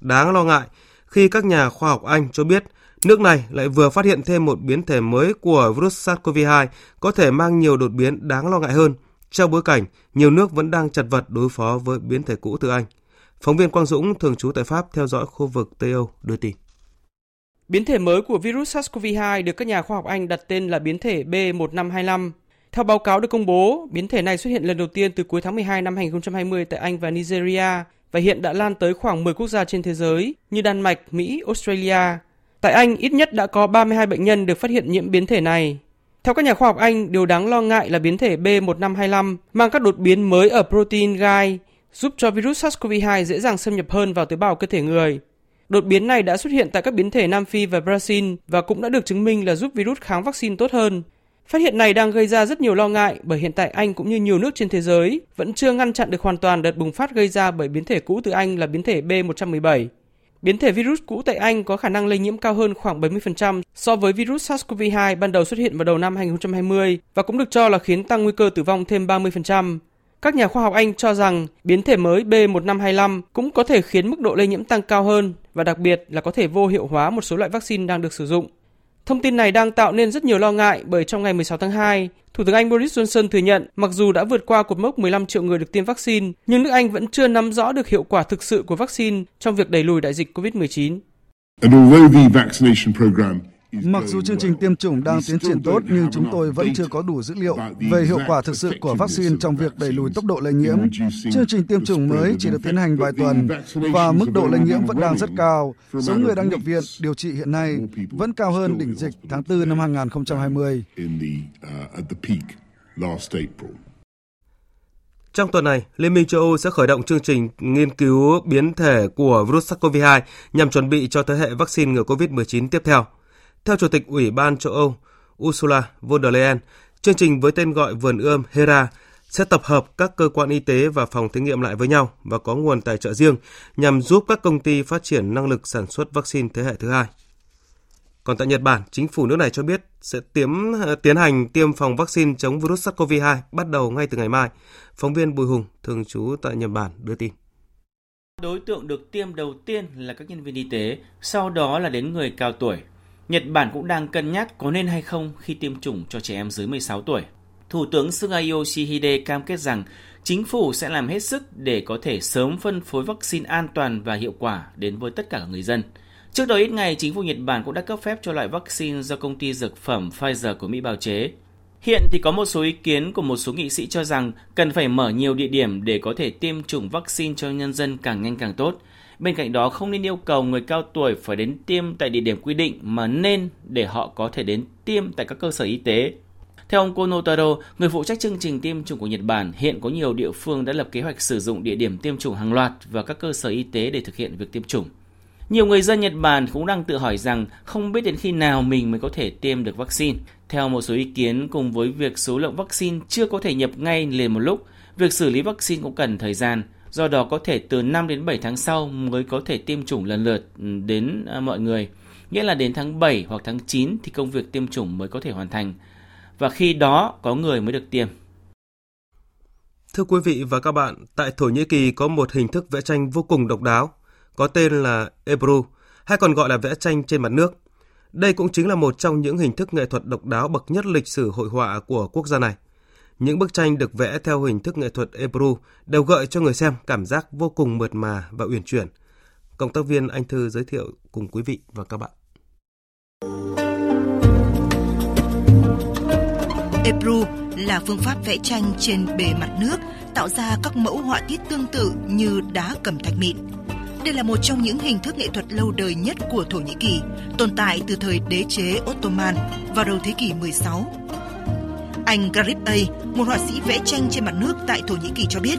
Đáng lo ngại khi các nhà khoa học Anh cho biết nước này lại vừa phát hiện thêm một biến thể mới của virus SARS-CoV-2 có thể mang nhiều đột biến đáng lo ngại hơn, trong bối cảnh nhiều nước vẫn đang chật vật đối phó với biến thể cũ từ Anh. Phóng viên Quang Dũng, thường trú tại Pháp, theo dõi khu vực Tây Âu, đưa tin. Biến thể mới của virus SARS-CoV-2 được các nhà khoa học Anh đặt tên là biến thể B1525. Theo báo cáo được công bố, biến thể này xuất hiện lần đầu tiên từ cuối tháng 12 năm 2020 tại Anh và Nigeria và hiện đã lan tới khoảng 10 quốc gia trên thế giới như Đan Mạch, Mỹ, Australia. Tại Anh, ít nhất đã có 32 bệnh nhân được phát hiện nhiễm biến thể này. Theo các nhà khoa học Anh, điều đáng lo ngại là biến thể B1525 mang các đột biến mới ở protein gai, giúp cho virus SARS-CoV-2 dễ dàng xâm nhập hơn vào tế bào cơ thể người. Đột biến này đã xuất hiện tại các biến thể Nam Phi và Brazil và cũng đã được chứng minh là giúp virus kháng vaccine tốt hơn. Phát hiện này đang gây ra rất nhiều lo ngại bởi hiện tại Anh cũng như nhiều nước trên thế giới vẫn chưa ngăn chặn được hoàn toàn đợt bùng phát gây ra bởi biến thể cũ từ Anh là biến thể B117. Biến thể virus cũ tại Anh có khả năng lây nhiễm cao hơn khoảng 70% so với virus SARS-CoV-2 ban đầu xuất hiện vào đầu năm 2020 và cũng được cho là khiến tăng nguy cơ tử vong thêm 30%. Các nhà khoa học Anh cho rằng biến thể mới B1525 cũng có thể khiến mức độ lây nhiễm tăng cao hơn và đặc biệt là có thể vô hiệu hóa một số loại vaccine đang được sử dụng. Thông tin này đang tạo nên rất nhiều lo ngại bởi trong ngày 16 tháng 2, Thủ tướng Anh Boris Johnson thừa nhận mặc dù đã vượt qua cột mốc 15 triệu người được tiêm vaccine, nhưng nước Anh vẫn chưa nắm rõ được hiệu quả thực sự của vaccine trong việc đẩy lùi đại dịch COVID-19. Mặc dù chương trình tiêm chủng đang tiến triển tốt nhưng chúng tôi vẫn chưa có đủ dữ liệu về hiệu quả thực sự của vaccine trong việc đẩy lùi tốc độ lây nhiễm. Chương trình tiêm chủng mới chỉ được tiến hành vài tuần và mức độ lây nhiễm vẫn đang rất cao. Số người đang nhập viện điều trị hiện nay vẫn cao hơn đỉnh dịch tháng 4 năm 2020. Trong tuần này, Liên minh châu Âu sẽ khởi động chương trình nghiên cứu biến thể của virus SARS-CoV-2 nhằm chuẩn bị cho thế hệ vaccine ngừa COVID-19 tiếp theo. Theo Chủ tịch Ủy ban châu Âu Ursula von der Leyen, chương trình với tên gọi Vườn ươm HERA sẽ tập hợp các cơ quan y tế và phòng thí nghiệm lại với nhau và có nguồn tài trợ riêng nhằm giúp các công ty phát triển năng lực sản xuất vaccine thế hệ thứ hai. Còn tại Nhật Bản, chính phủ nước này cho biết sẽ tiếm, ờ, tiến hành tiêm phòng vaccine chống virus SARS-CoV-2 bắt đầu ngay từ ngày mai. Phóng viên Bùi Hùng, thường trú tại Nhật Bản, đưa tin. Đối tượng được tiêm đầu tiên là các nhân viên y tế, sau đó là đến người cao tuổi. Nhật Bản cũng đang cân nhắc có nên hay không khi tiêm chủng cho trẻ em dưới 16 tuổi. Thủ tướng Suga Yoshihide cam kết rằng chính phủ sẽ làm hết sức để có thể sớm phân phối vaccine an toàn và hiệu quả đến với tất cả người dân. Trước đó ít ngày, chính phủ Nhật Bản cũng đã cấp phép cho loại vaccine do công ty dược phẩm Pfizer của Mỹ bào chế. Hiện thì có một số ý kiến của một số nghị sĩ cho rằng cần phải mở nhiều địa điểm để có thể tiêm chủng vaccine cho nhân dân càng nhanh càng tốt. Bên cạnh đó không nên yêu cầu người cao tuổi phải đến tiêm tại địa điểm quy định mà nên để họ có thể đến tiêm tại các cơ sở y tế. Theo ông Konotaro, người phụ trách chương trình tiêm chủng của Nhật Bản, hiện có nhiều địa phương đã lập kế hoạch sử dụng địa điểm tiêm chủng hàng loạt và các cơ sở y tế để thực hiện việc tiêm chủng. Nhiều người dân Nhật Bản cũng đang tự hỏi rằng không biết đến khi nào mình mới có thể tiêm được vaccine. Theo một số ý kiến, cùng với việc số lượng vaccine chưa có thể nhập ngay liền một lúc, việc xử lý vaccine cũng cần thời gian. Do đó có thể từ 5 đến 7 tháng sau mới có thể tiêm chủng lần lượt ừ, đến à, mọi người. Nghĩa là đến tháng 7 hoặc tháng 9 thì công việc tiêm chủng mới có thể hoàn thành. Và khi đó có người mới được tiêm. Thưa quý vị và các bạn, tại Thổ Nhĩ Kỳ có một hình thức vẽ tranh vô cùng độc đáo, có tên là Ebru, hay còn gọi là vẽ tranh trên mặt nước. Đây cũng chính là một trong những hình thức nghệ thuật độc đáo bậc nhất lịch sử hội họa của quốc gia này. Những bức tranh được vẽ theo hình thức nghệ thuật Ebru đều gợi cho người xem cảm giác vô cùng mượt mà và uyển chuyển. Công tác viên Anh Thư giới thiệu cùng quý vị và các bạn. Ebru là phương pháp vẽ tranh trên bề mặt nước tạo ra các mẫu họa tiết tương tự như đá cẩm thạch mịn. Đây là một trong những hình thức nghệ thuật lâu đời nhất của Thổ Nhĩ Kỳ, tồn tại từ thời đế chế Ottoman vào đầu thế kỷ 16. Anh Garib A, một họa sĩ vẽ tranh trên mặt nước tại Thổ Nhĩ Kỳ cho biết,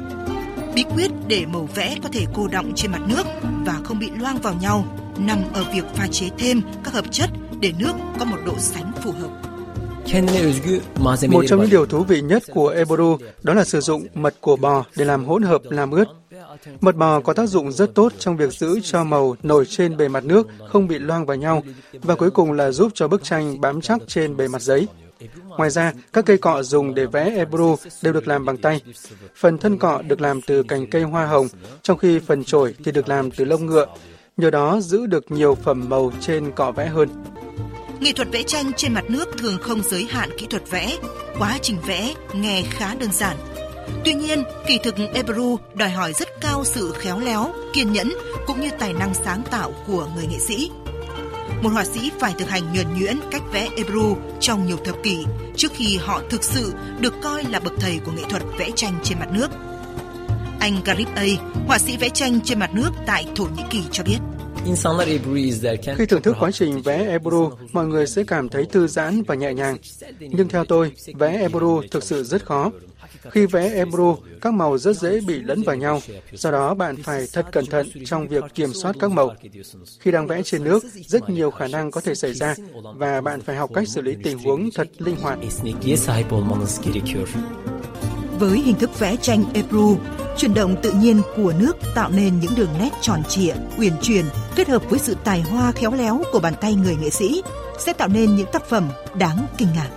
bí quyết để màu vẽ có thể cô động trên mặt nước và không bị loang vào nhau nằm ở việc pha chế thêm các hợp chất để nước có một độ sánh phù hợp. Một trong những điều thú vị nhất của Eboru đó là sử dụng mật của bò để làm hỗn hợp làm ướt. Mật bò có tác dụng rất tốt trong việc giữ cho màu nổi trên bề mặt nước không bị loang vào nhau và cuối cùng là giúp cho bức tranh bám chắc trên bề mặt giấy. Ngoài ra, các cây cọ dùng để vẽ Ebru đều được làm bằng tay. Phần thân cọ được làm từ cành cây hoa hồng, trong khi phần chổi thì được làm từ lông ngựa. Nhờ đó giữ được nhiều phẩm màu trên cọ vẽ hơn. Nghệ thuật vẽ tranh trên mặt nước thường không giới hạn kỹ thuật vẽ, quá trình vẽ nghe khá đơn giản. Tuy nhiên, kỳ thực Ebru đòi hỏi rất cao sự khéo léo, kiên nhẫn cũng như tài năng sáng tạo của người nghệ sĩ. Một họa sĩ phải thực hành nhuần nhuyễn cách vẽ Ebru trong nhiều thập kỷ trước khi họ thực sự được coi là bậc thầy của nghệ thuật vẽ tranh trên mặt nước. Anh Garib A, họa sĩ vẽ tranh trên mặt nước tại Thổ Nhĩ Kỳ cho biết. Khi thưởng thức quá trình vẽ Ebru, mọi người sẽ cảm thấy thư giãn và nhẹ nhàng. Nhưng theo tôi, vẽ Ebru thực sự rất khó. Khi vẽ Ebru, các màu rất dễ bị lẫn vào nhau, do đó bạn phải thật cẩn thận trong việc kiểm soát các màu. Khi đang vẽ trên nước, rất nhiều khả năng có thể xảy ra và bạn phải học cách xử lý tình huống thật linh hoạt. Với hình thức vẽ tranh Ebru, chuyển động tự nhiên của nước tạo nên những đường nét tròn trịa, uyển chuyển kết hợp với sự tài hoa khéo léo của bàn tay người nghệ sĩ sẽ tạo nên những tác phẩm đáng kinh ngạc.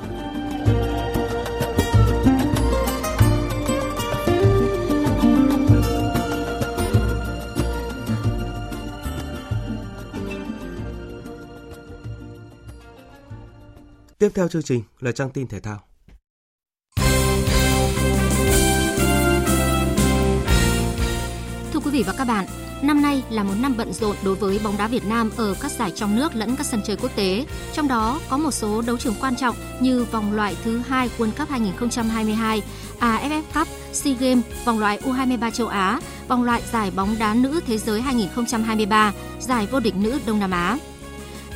Tiếp theo chương trình là trang tin thể thao. Thưa quý vị và các bạn, năm nay là một năm bận rộn đối với bóng đá Việt Nam ở các giải trong nước lẫn các sân chơi quốc tế. Trong đó có một số đấu trường quan trọng như vòng loại thứ hai World Cup 2022, AFF Cup, SEA Games, vòng loại U23 châu Á, vòng loại giải bóng đá nữ thế giới 2023, giải vô địch nữ Đông Nam Á.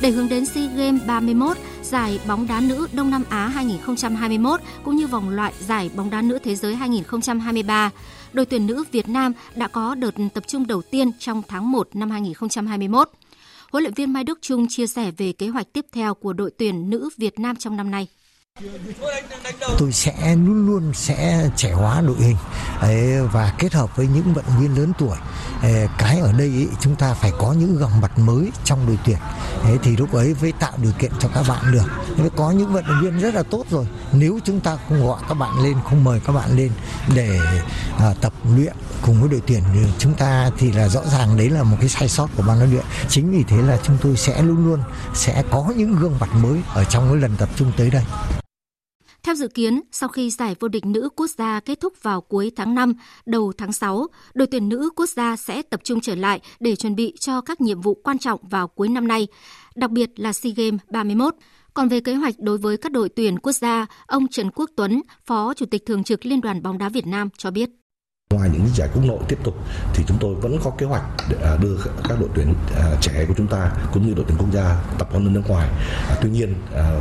Để hướng đến SEA Games 31, giải bóng đá nữ Đông Nam Á 2021 cũng như vòng loại giải bóng đá nữ thế giới 2023, đội tuyển nữ Việt Nam đã có đợt tập trung đầu tiên trong tháng 1 năm 2021. Huấn luyện viên Mai Đức Trung chia sẻ về kế hoạch tiếp theo của đội tuyển nữ Việt Nam trong năm nay. Tôi sẽ luôn luôn sẽ trẻ hóa đội hình và kết hợp với những vận động viên lớn tuổi. Cái ở đây chúng ta phải có những gương mặt mới trong đội tuyển. Thì lúc ấy mới tạo điều kiện cho các bạn được. Có những vận động viên rất là tốt rồi. Nếu chúng ta không gọi các bạn lên, không mời các bạn lên để à, tập luyện cùng với đội tuyển chúng ta thì là rõ ràng đấy là một cái sai sót của ban huấn luyện. Chính vì thế là chúng tôi sẽ luôn luôn sẽ có những gương mặt mới ở trong cái lần tập trung tới đây. Theo dự kiến, sau khi giải vô địch nữ quốc gia kết thúc vào cuối tháng 5, đầu tháng 6, đội tuyển nữ quốc gia sẽ tập trung trở lại để chuẩn bị cho các nhiệm vụ quan trọng vào cuối năm nay, đặc biệt là SEA Games 31. Còn về kế hoạch đối với các đội tuyển quốc gia, ông Trần Quốc Tuấn, Phó Chủ tịch Thường trực Liên đoàn bóng đá Việt Nam cho biết. Ngoài những giải quốc nội tiếp tục thì chúng tôi vẫn có kế hoạch để à, đưa các đội tuyển à, trẻ của chúng ta cũng như đội tuyển quốc gia tập huấn ở nước ngoài. À, tuy nhiên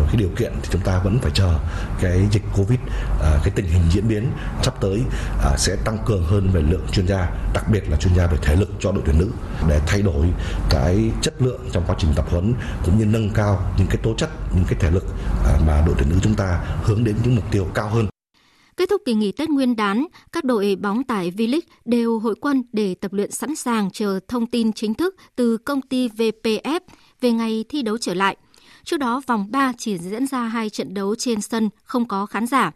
cái điều kiện thì chúng ta vẫn phải chờ cái dịch Covid cái tình hình diễn biến sắp tới sẽ tăng cường hơn về lượng chuyên gia, đặc biệt là chuyên gia về thể lực cho đội tuyển nữ để thay đổi cái chất lượng trong quá trình tập huấn cũng như nâng cao những cái tố chất, những cái thể lực mà đội tuyển nữ chúng ta hướng đến những mục tiêu cao hơn. Kết thúc kỳ nghỉ Tết Nguyên đán, các đội bóng tại V-League đều hội quân để tập luyện sẵn sàng chờ thông tin chính thức từ công ty VPF về ngày thi đấu trở lại. Trước đó, vòng 3 chỉ diễn ra hai trận đấu trên sân không có khán giả.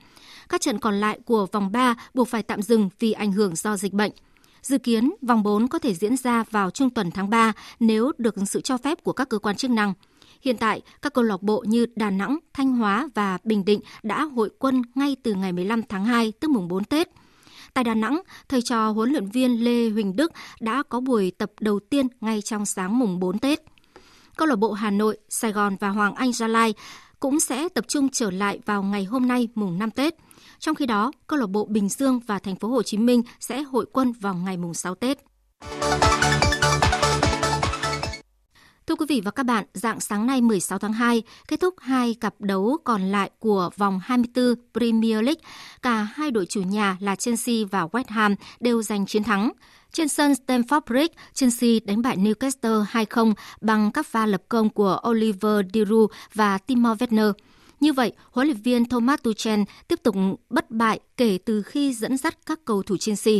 Các trận còn lại của vòng 3 buộc phải tạm dừng vì ảnh hưởng do dịch bệnh. Dự kiến, vòng 4 có thể diễn ra vào trung tuần tháng 3 nếu được sự cho phép của các cơ quan chức năng. Hiện tại, các câu lạc bộ như Đà Nẵng, Thanh Hóa và Bình Định đã hội quân ngay từ ngày 15 tháng 2, tức mùng 4 Tết. Tại Đà Nẵng, thầy trò huấn luyện viên Lê Huỳnh Đức đã có buổi tập đầu tiên ngay trong sáng mùng 4 Tết. Câu lạc bộ Hà Nội, Sài Gòn và Hoàng Anh Gia Lai cũng sẽ tập trung trở lại vào ngày hôm nay mùng 5 Tết. Trong khi đó, câu lạc bộ Bình Dương và thành phố Hồ Chí Minh sẽ hội quân vào ngày mùng 6 Tết. Thưa quý vị và các bạn, dạng sáng nay 16 tháng 2 kết thúc hai cặp đấu còn lại của vòng 24 Premier League. Cả hai đội chủ nhà là Chelsea và West Ham đều giành chiến thắng. Trên sân Stamford Bridge, Chelsea đánh bại Newcastle 2-0 bằng các pha lập công của Oliver Giroud và Timo Werner. Như vậy, huấn luyện viên Thomas Tuchel tiếp tục bất bại kể từ khi dẫn dắt các cầu thủ Chelsea.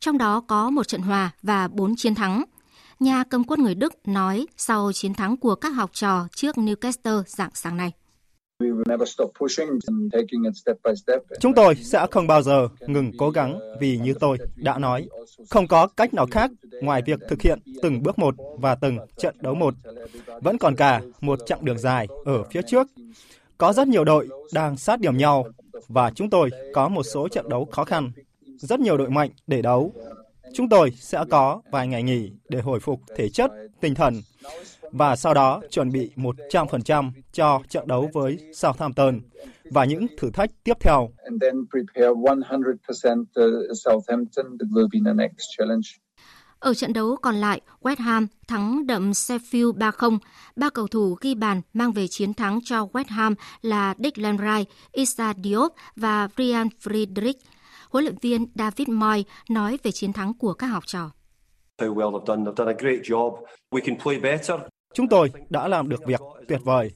Trong đó có một trận hòa và 4 chiến thắng. Nhà cầm quân người Đức nói sau chiến thắng của các học trò trước Newcastle dạng sáng nay. Chúng tôi sẽ không bao giờ ngừng cố gắng vì như tôi đã nói, không có cách nào khác ngoài việc thực hiện từng bước một và từng trận đấu một. Vẫn còn cả một chặng đường dài ở phía trước. Có rất nhiều đội đang sát điểm nhau và chúng tôi có một số trận đấu khó khăn. Rất nhiều đội mạnh để đấu. Chúng tôi sẽ có vài ngày nghỉ để hồi phục thể chất, tinh thần và sau đó chuẩn bị 100% cho trận đấu với Southampton và những thử thách tiếp theo. Ở trận đấu còn lại, West Ham thắng đậm Sheffield 3-0. Ba cầu thủ ghi bàn mang về chiến thắng cho West Ham là Declan Rice, Issa Diop và Brian Friedrich. Huấn luyện viên David Moyes nói về chiến thắng của các học trò. Chúng tôi đã làm được việc tuyệt vời.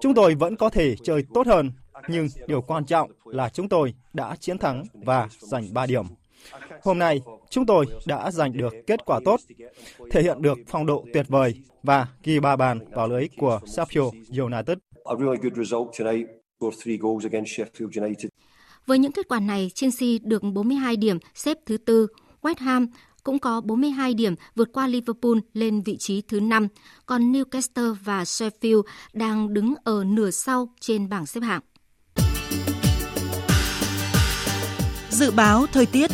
Chúng tôi vẫn có thể chơi tốt hơn, nhưng điều quan trọng là chúng tôi đã chiến thắng và giành 3 điểm. Hôm nay, chúng tôi đã giành được kết quả tốt, thể hiện được phong độ tuyệt vời và ghi ba bàn vào lưới của Sheffield United. Với những kết quả này, Chelsea được 42 điểm, xếp thứ tư. West Ham cũng có 42 điểm vượt qua Liverpool lên vị trí thứ 5, còn Newcastle và Sheffield đang đứng ở nửa sau trên bảng xếp hạng. Dự báo thời tiết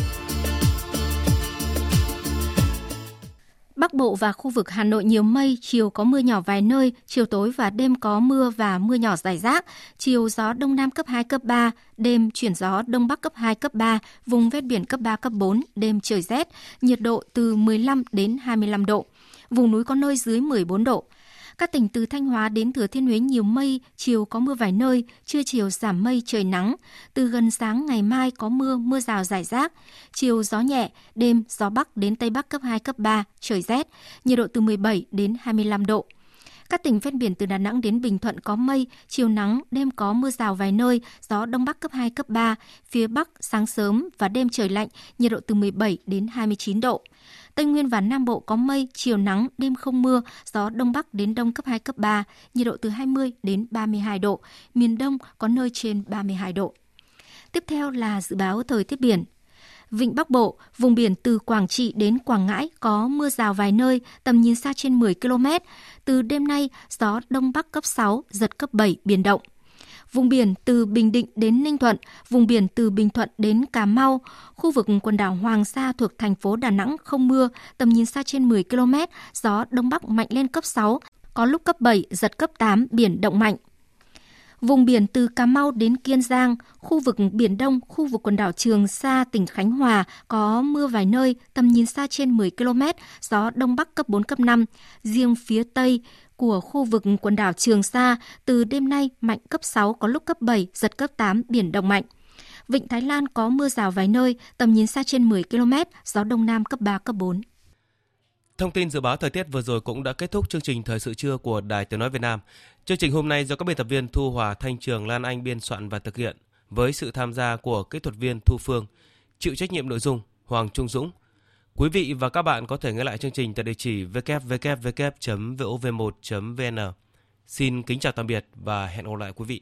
Bắc Bộ và khu vực Hà Nội nhiều mây, chiều có mưa nhỏ vài nơi, chiều tối và đêm có mưa và mưa nhỏ rải rác, chiều gió đông nam cấp 2 cấp 3, đêm chuyển gió đông bắc cấp 2 cấp 3, vùng ven biển cấp 3 cấp 4, đêm trời rét, nhiệt độ từ 15 đến 25 độ. Vùng núi có nơi dưới 14 độ. Các tỉnh từ Thanh Hóa đến Thừa Thiên Huế nhiều mây, chiều có mưa vài nơi, trưa chiều giảm mây trời nắng. Từ gần sáng ngày mai có mưa, mưa rào rải rác. Chiều gió nhẹ, đêm gió bắc đến tây bắc cấp 2 cấp 3, trời rét, nhiệt độ từ 17 đến 25 độ. Các tỉnh ven biển từ Đà Nẵng đến Bình Thuận có mây, chiều nắng, đêm có mưa rào vài nơi, gió đông bắc cấp 2 cấp 3, phía bắc sáng sớm và đêm trời lạnh, nhiệt độ từ 17 đến 29 độ. Tây Nguyên và Nam Bộ có mây, chiều nắng, đêm không mưa, gió đông bắc đến đông cấp 2 cấp 3, nhiệt độ từ 20 đến 32 độ, miền Đông có nơi trên 32 độ. Tiếp theo là dự báo thời tiết biển. Vịnh Bắc Bộ, vùng biển từ Quảng Trị đến Quảng Ngãi có mưa rào vài nơi, tầm nhìn xa trên 10 km. Từ đêm nay, gió Đông Bắc cấp 6, giật cấp 7, biển động. Vùng biển từ Bình Định đến Ninh Thuận, vùng biển từ Bình Thuận đến Cà Mau, khu vực quần đảo Hoàng Sa thuộc thành phố Đà Nẵng không mưa, tầm nhìn xa trên 10 km, gió Đông Bắc mạnh lên cấp 6, có lúc cấp 7, giật cấp 8, biển động mạnh. Vùng biển từ Cà Mau đến Kiên Giang, khu vực Biển Đông, khu vực quần đảo Trường Sa, tỉnh Khánh Hòa có mưa vài nơi, tầm nhìn xa trên 10 km, gió Đông Bắc cấp 4, cấp 5. Riêng phía Tây, của khu vực quần đảo Trường Sa từ đêm nay mạnh cấp 6 có lúc cấp 7, giật cấp 8, biển động mạnh. Vịnh Thái Lan có mưa rào vài nơi, tầm nhìn xa trên 10 km, gió đông nam cấp 3, cấp 4. Thông tin dự báo thời tiết vừa rồi cũng đã kết thúc chương trình Thời sự trưa của Đài Tiếng Nói Việt Nam. Chương trình hôm nay do các biên tập viên Thu Hòa, Thanh Trường, Lan Anh biên soạn và thực hiện với sự tham gia của kỹ thuật viên Thu Phương, chịu trách nhiệm nội dung Hoàng Trung Dũng, Quý vị và các bạn có thể nghe lại chương trình tại địa chỉ www.vov1.vn. Xin kính chào tạm biệt và hẹn gặp lại quý vị.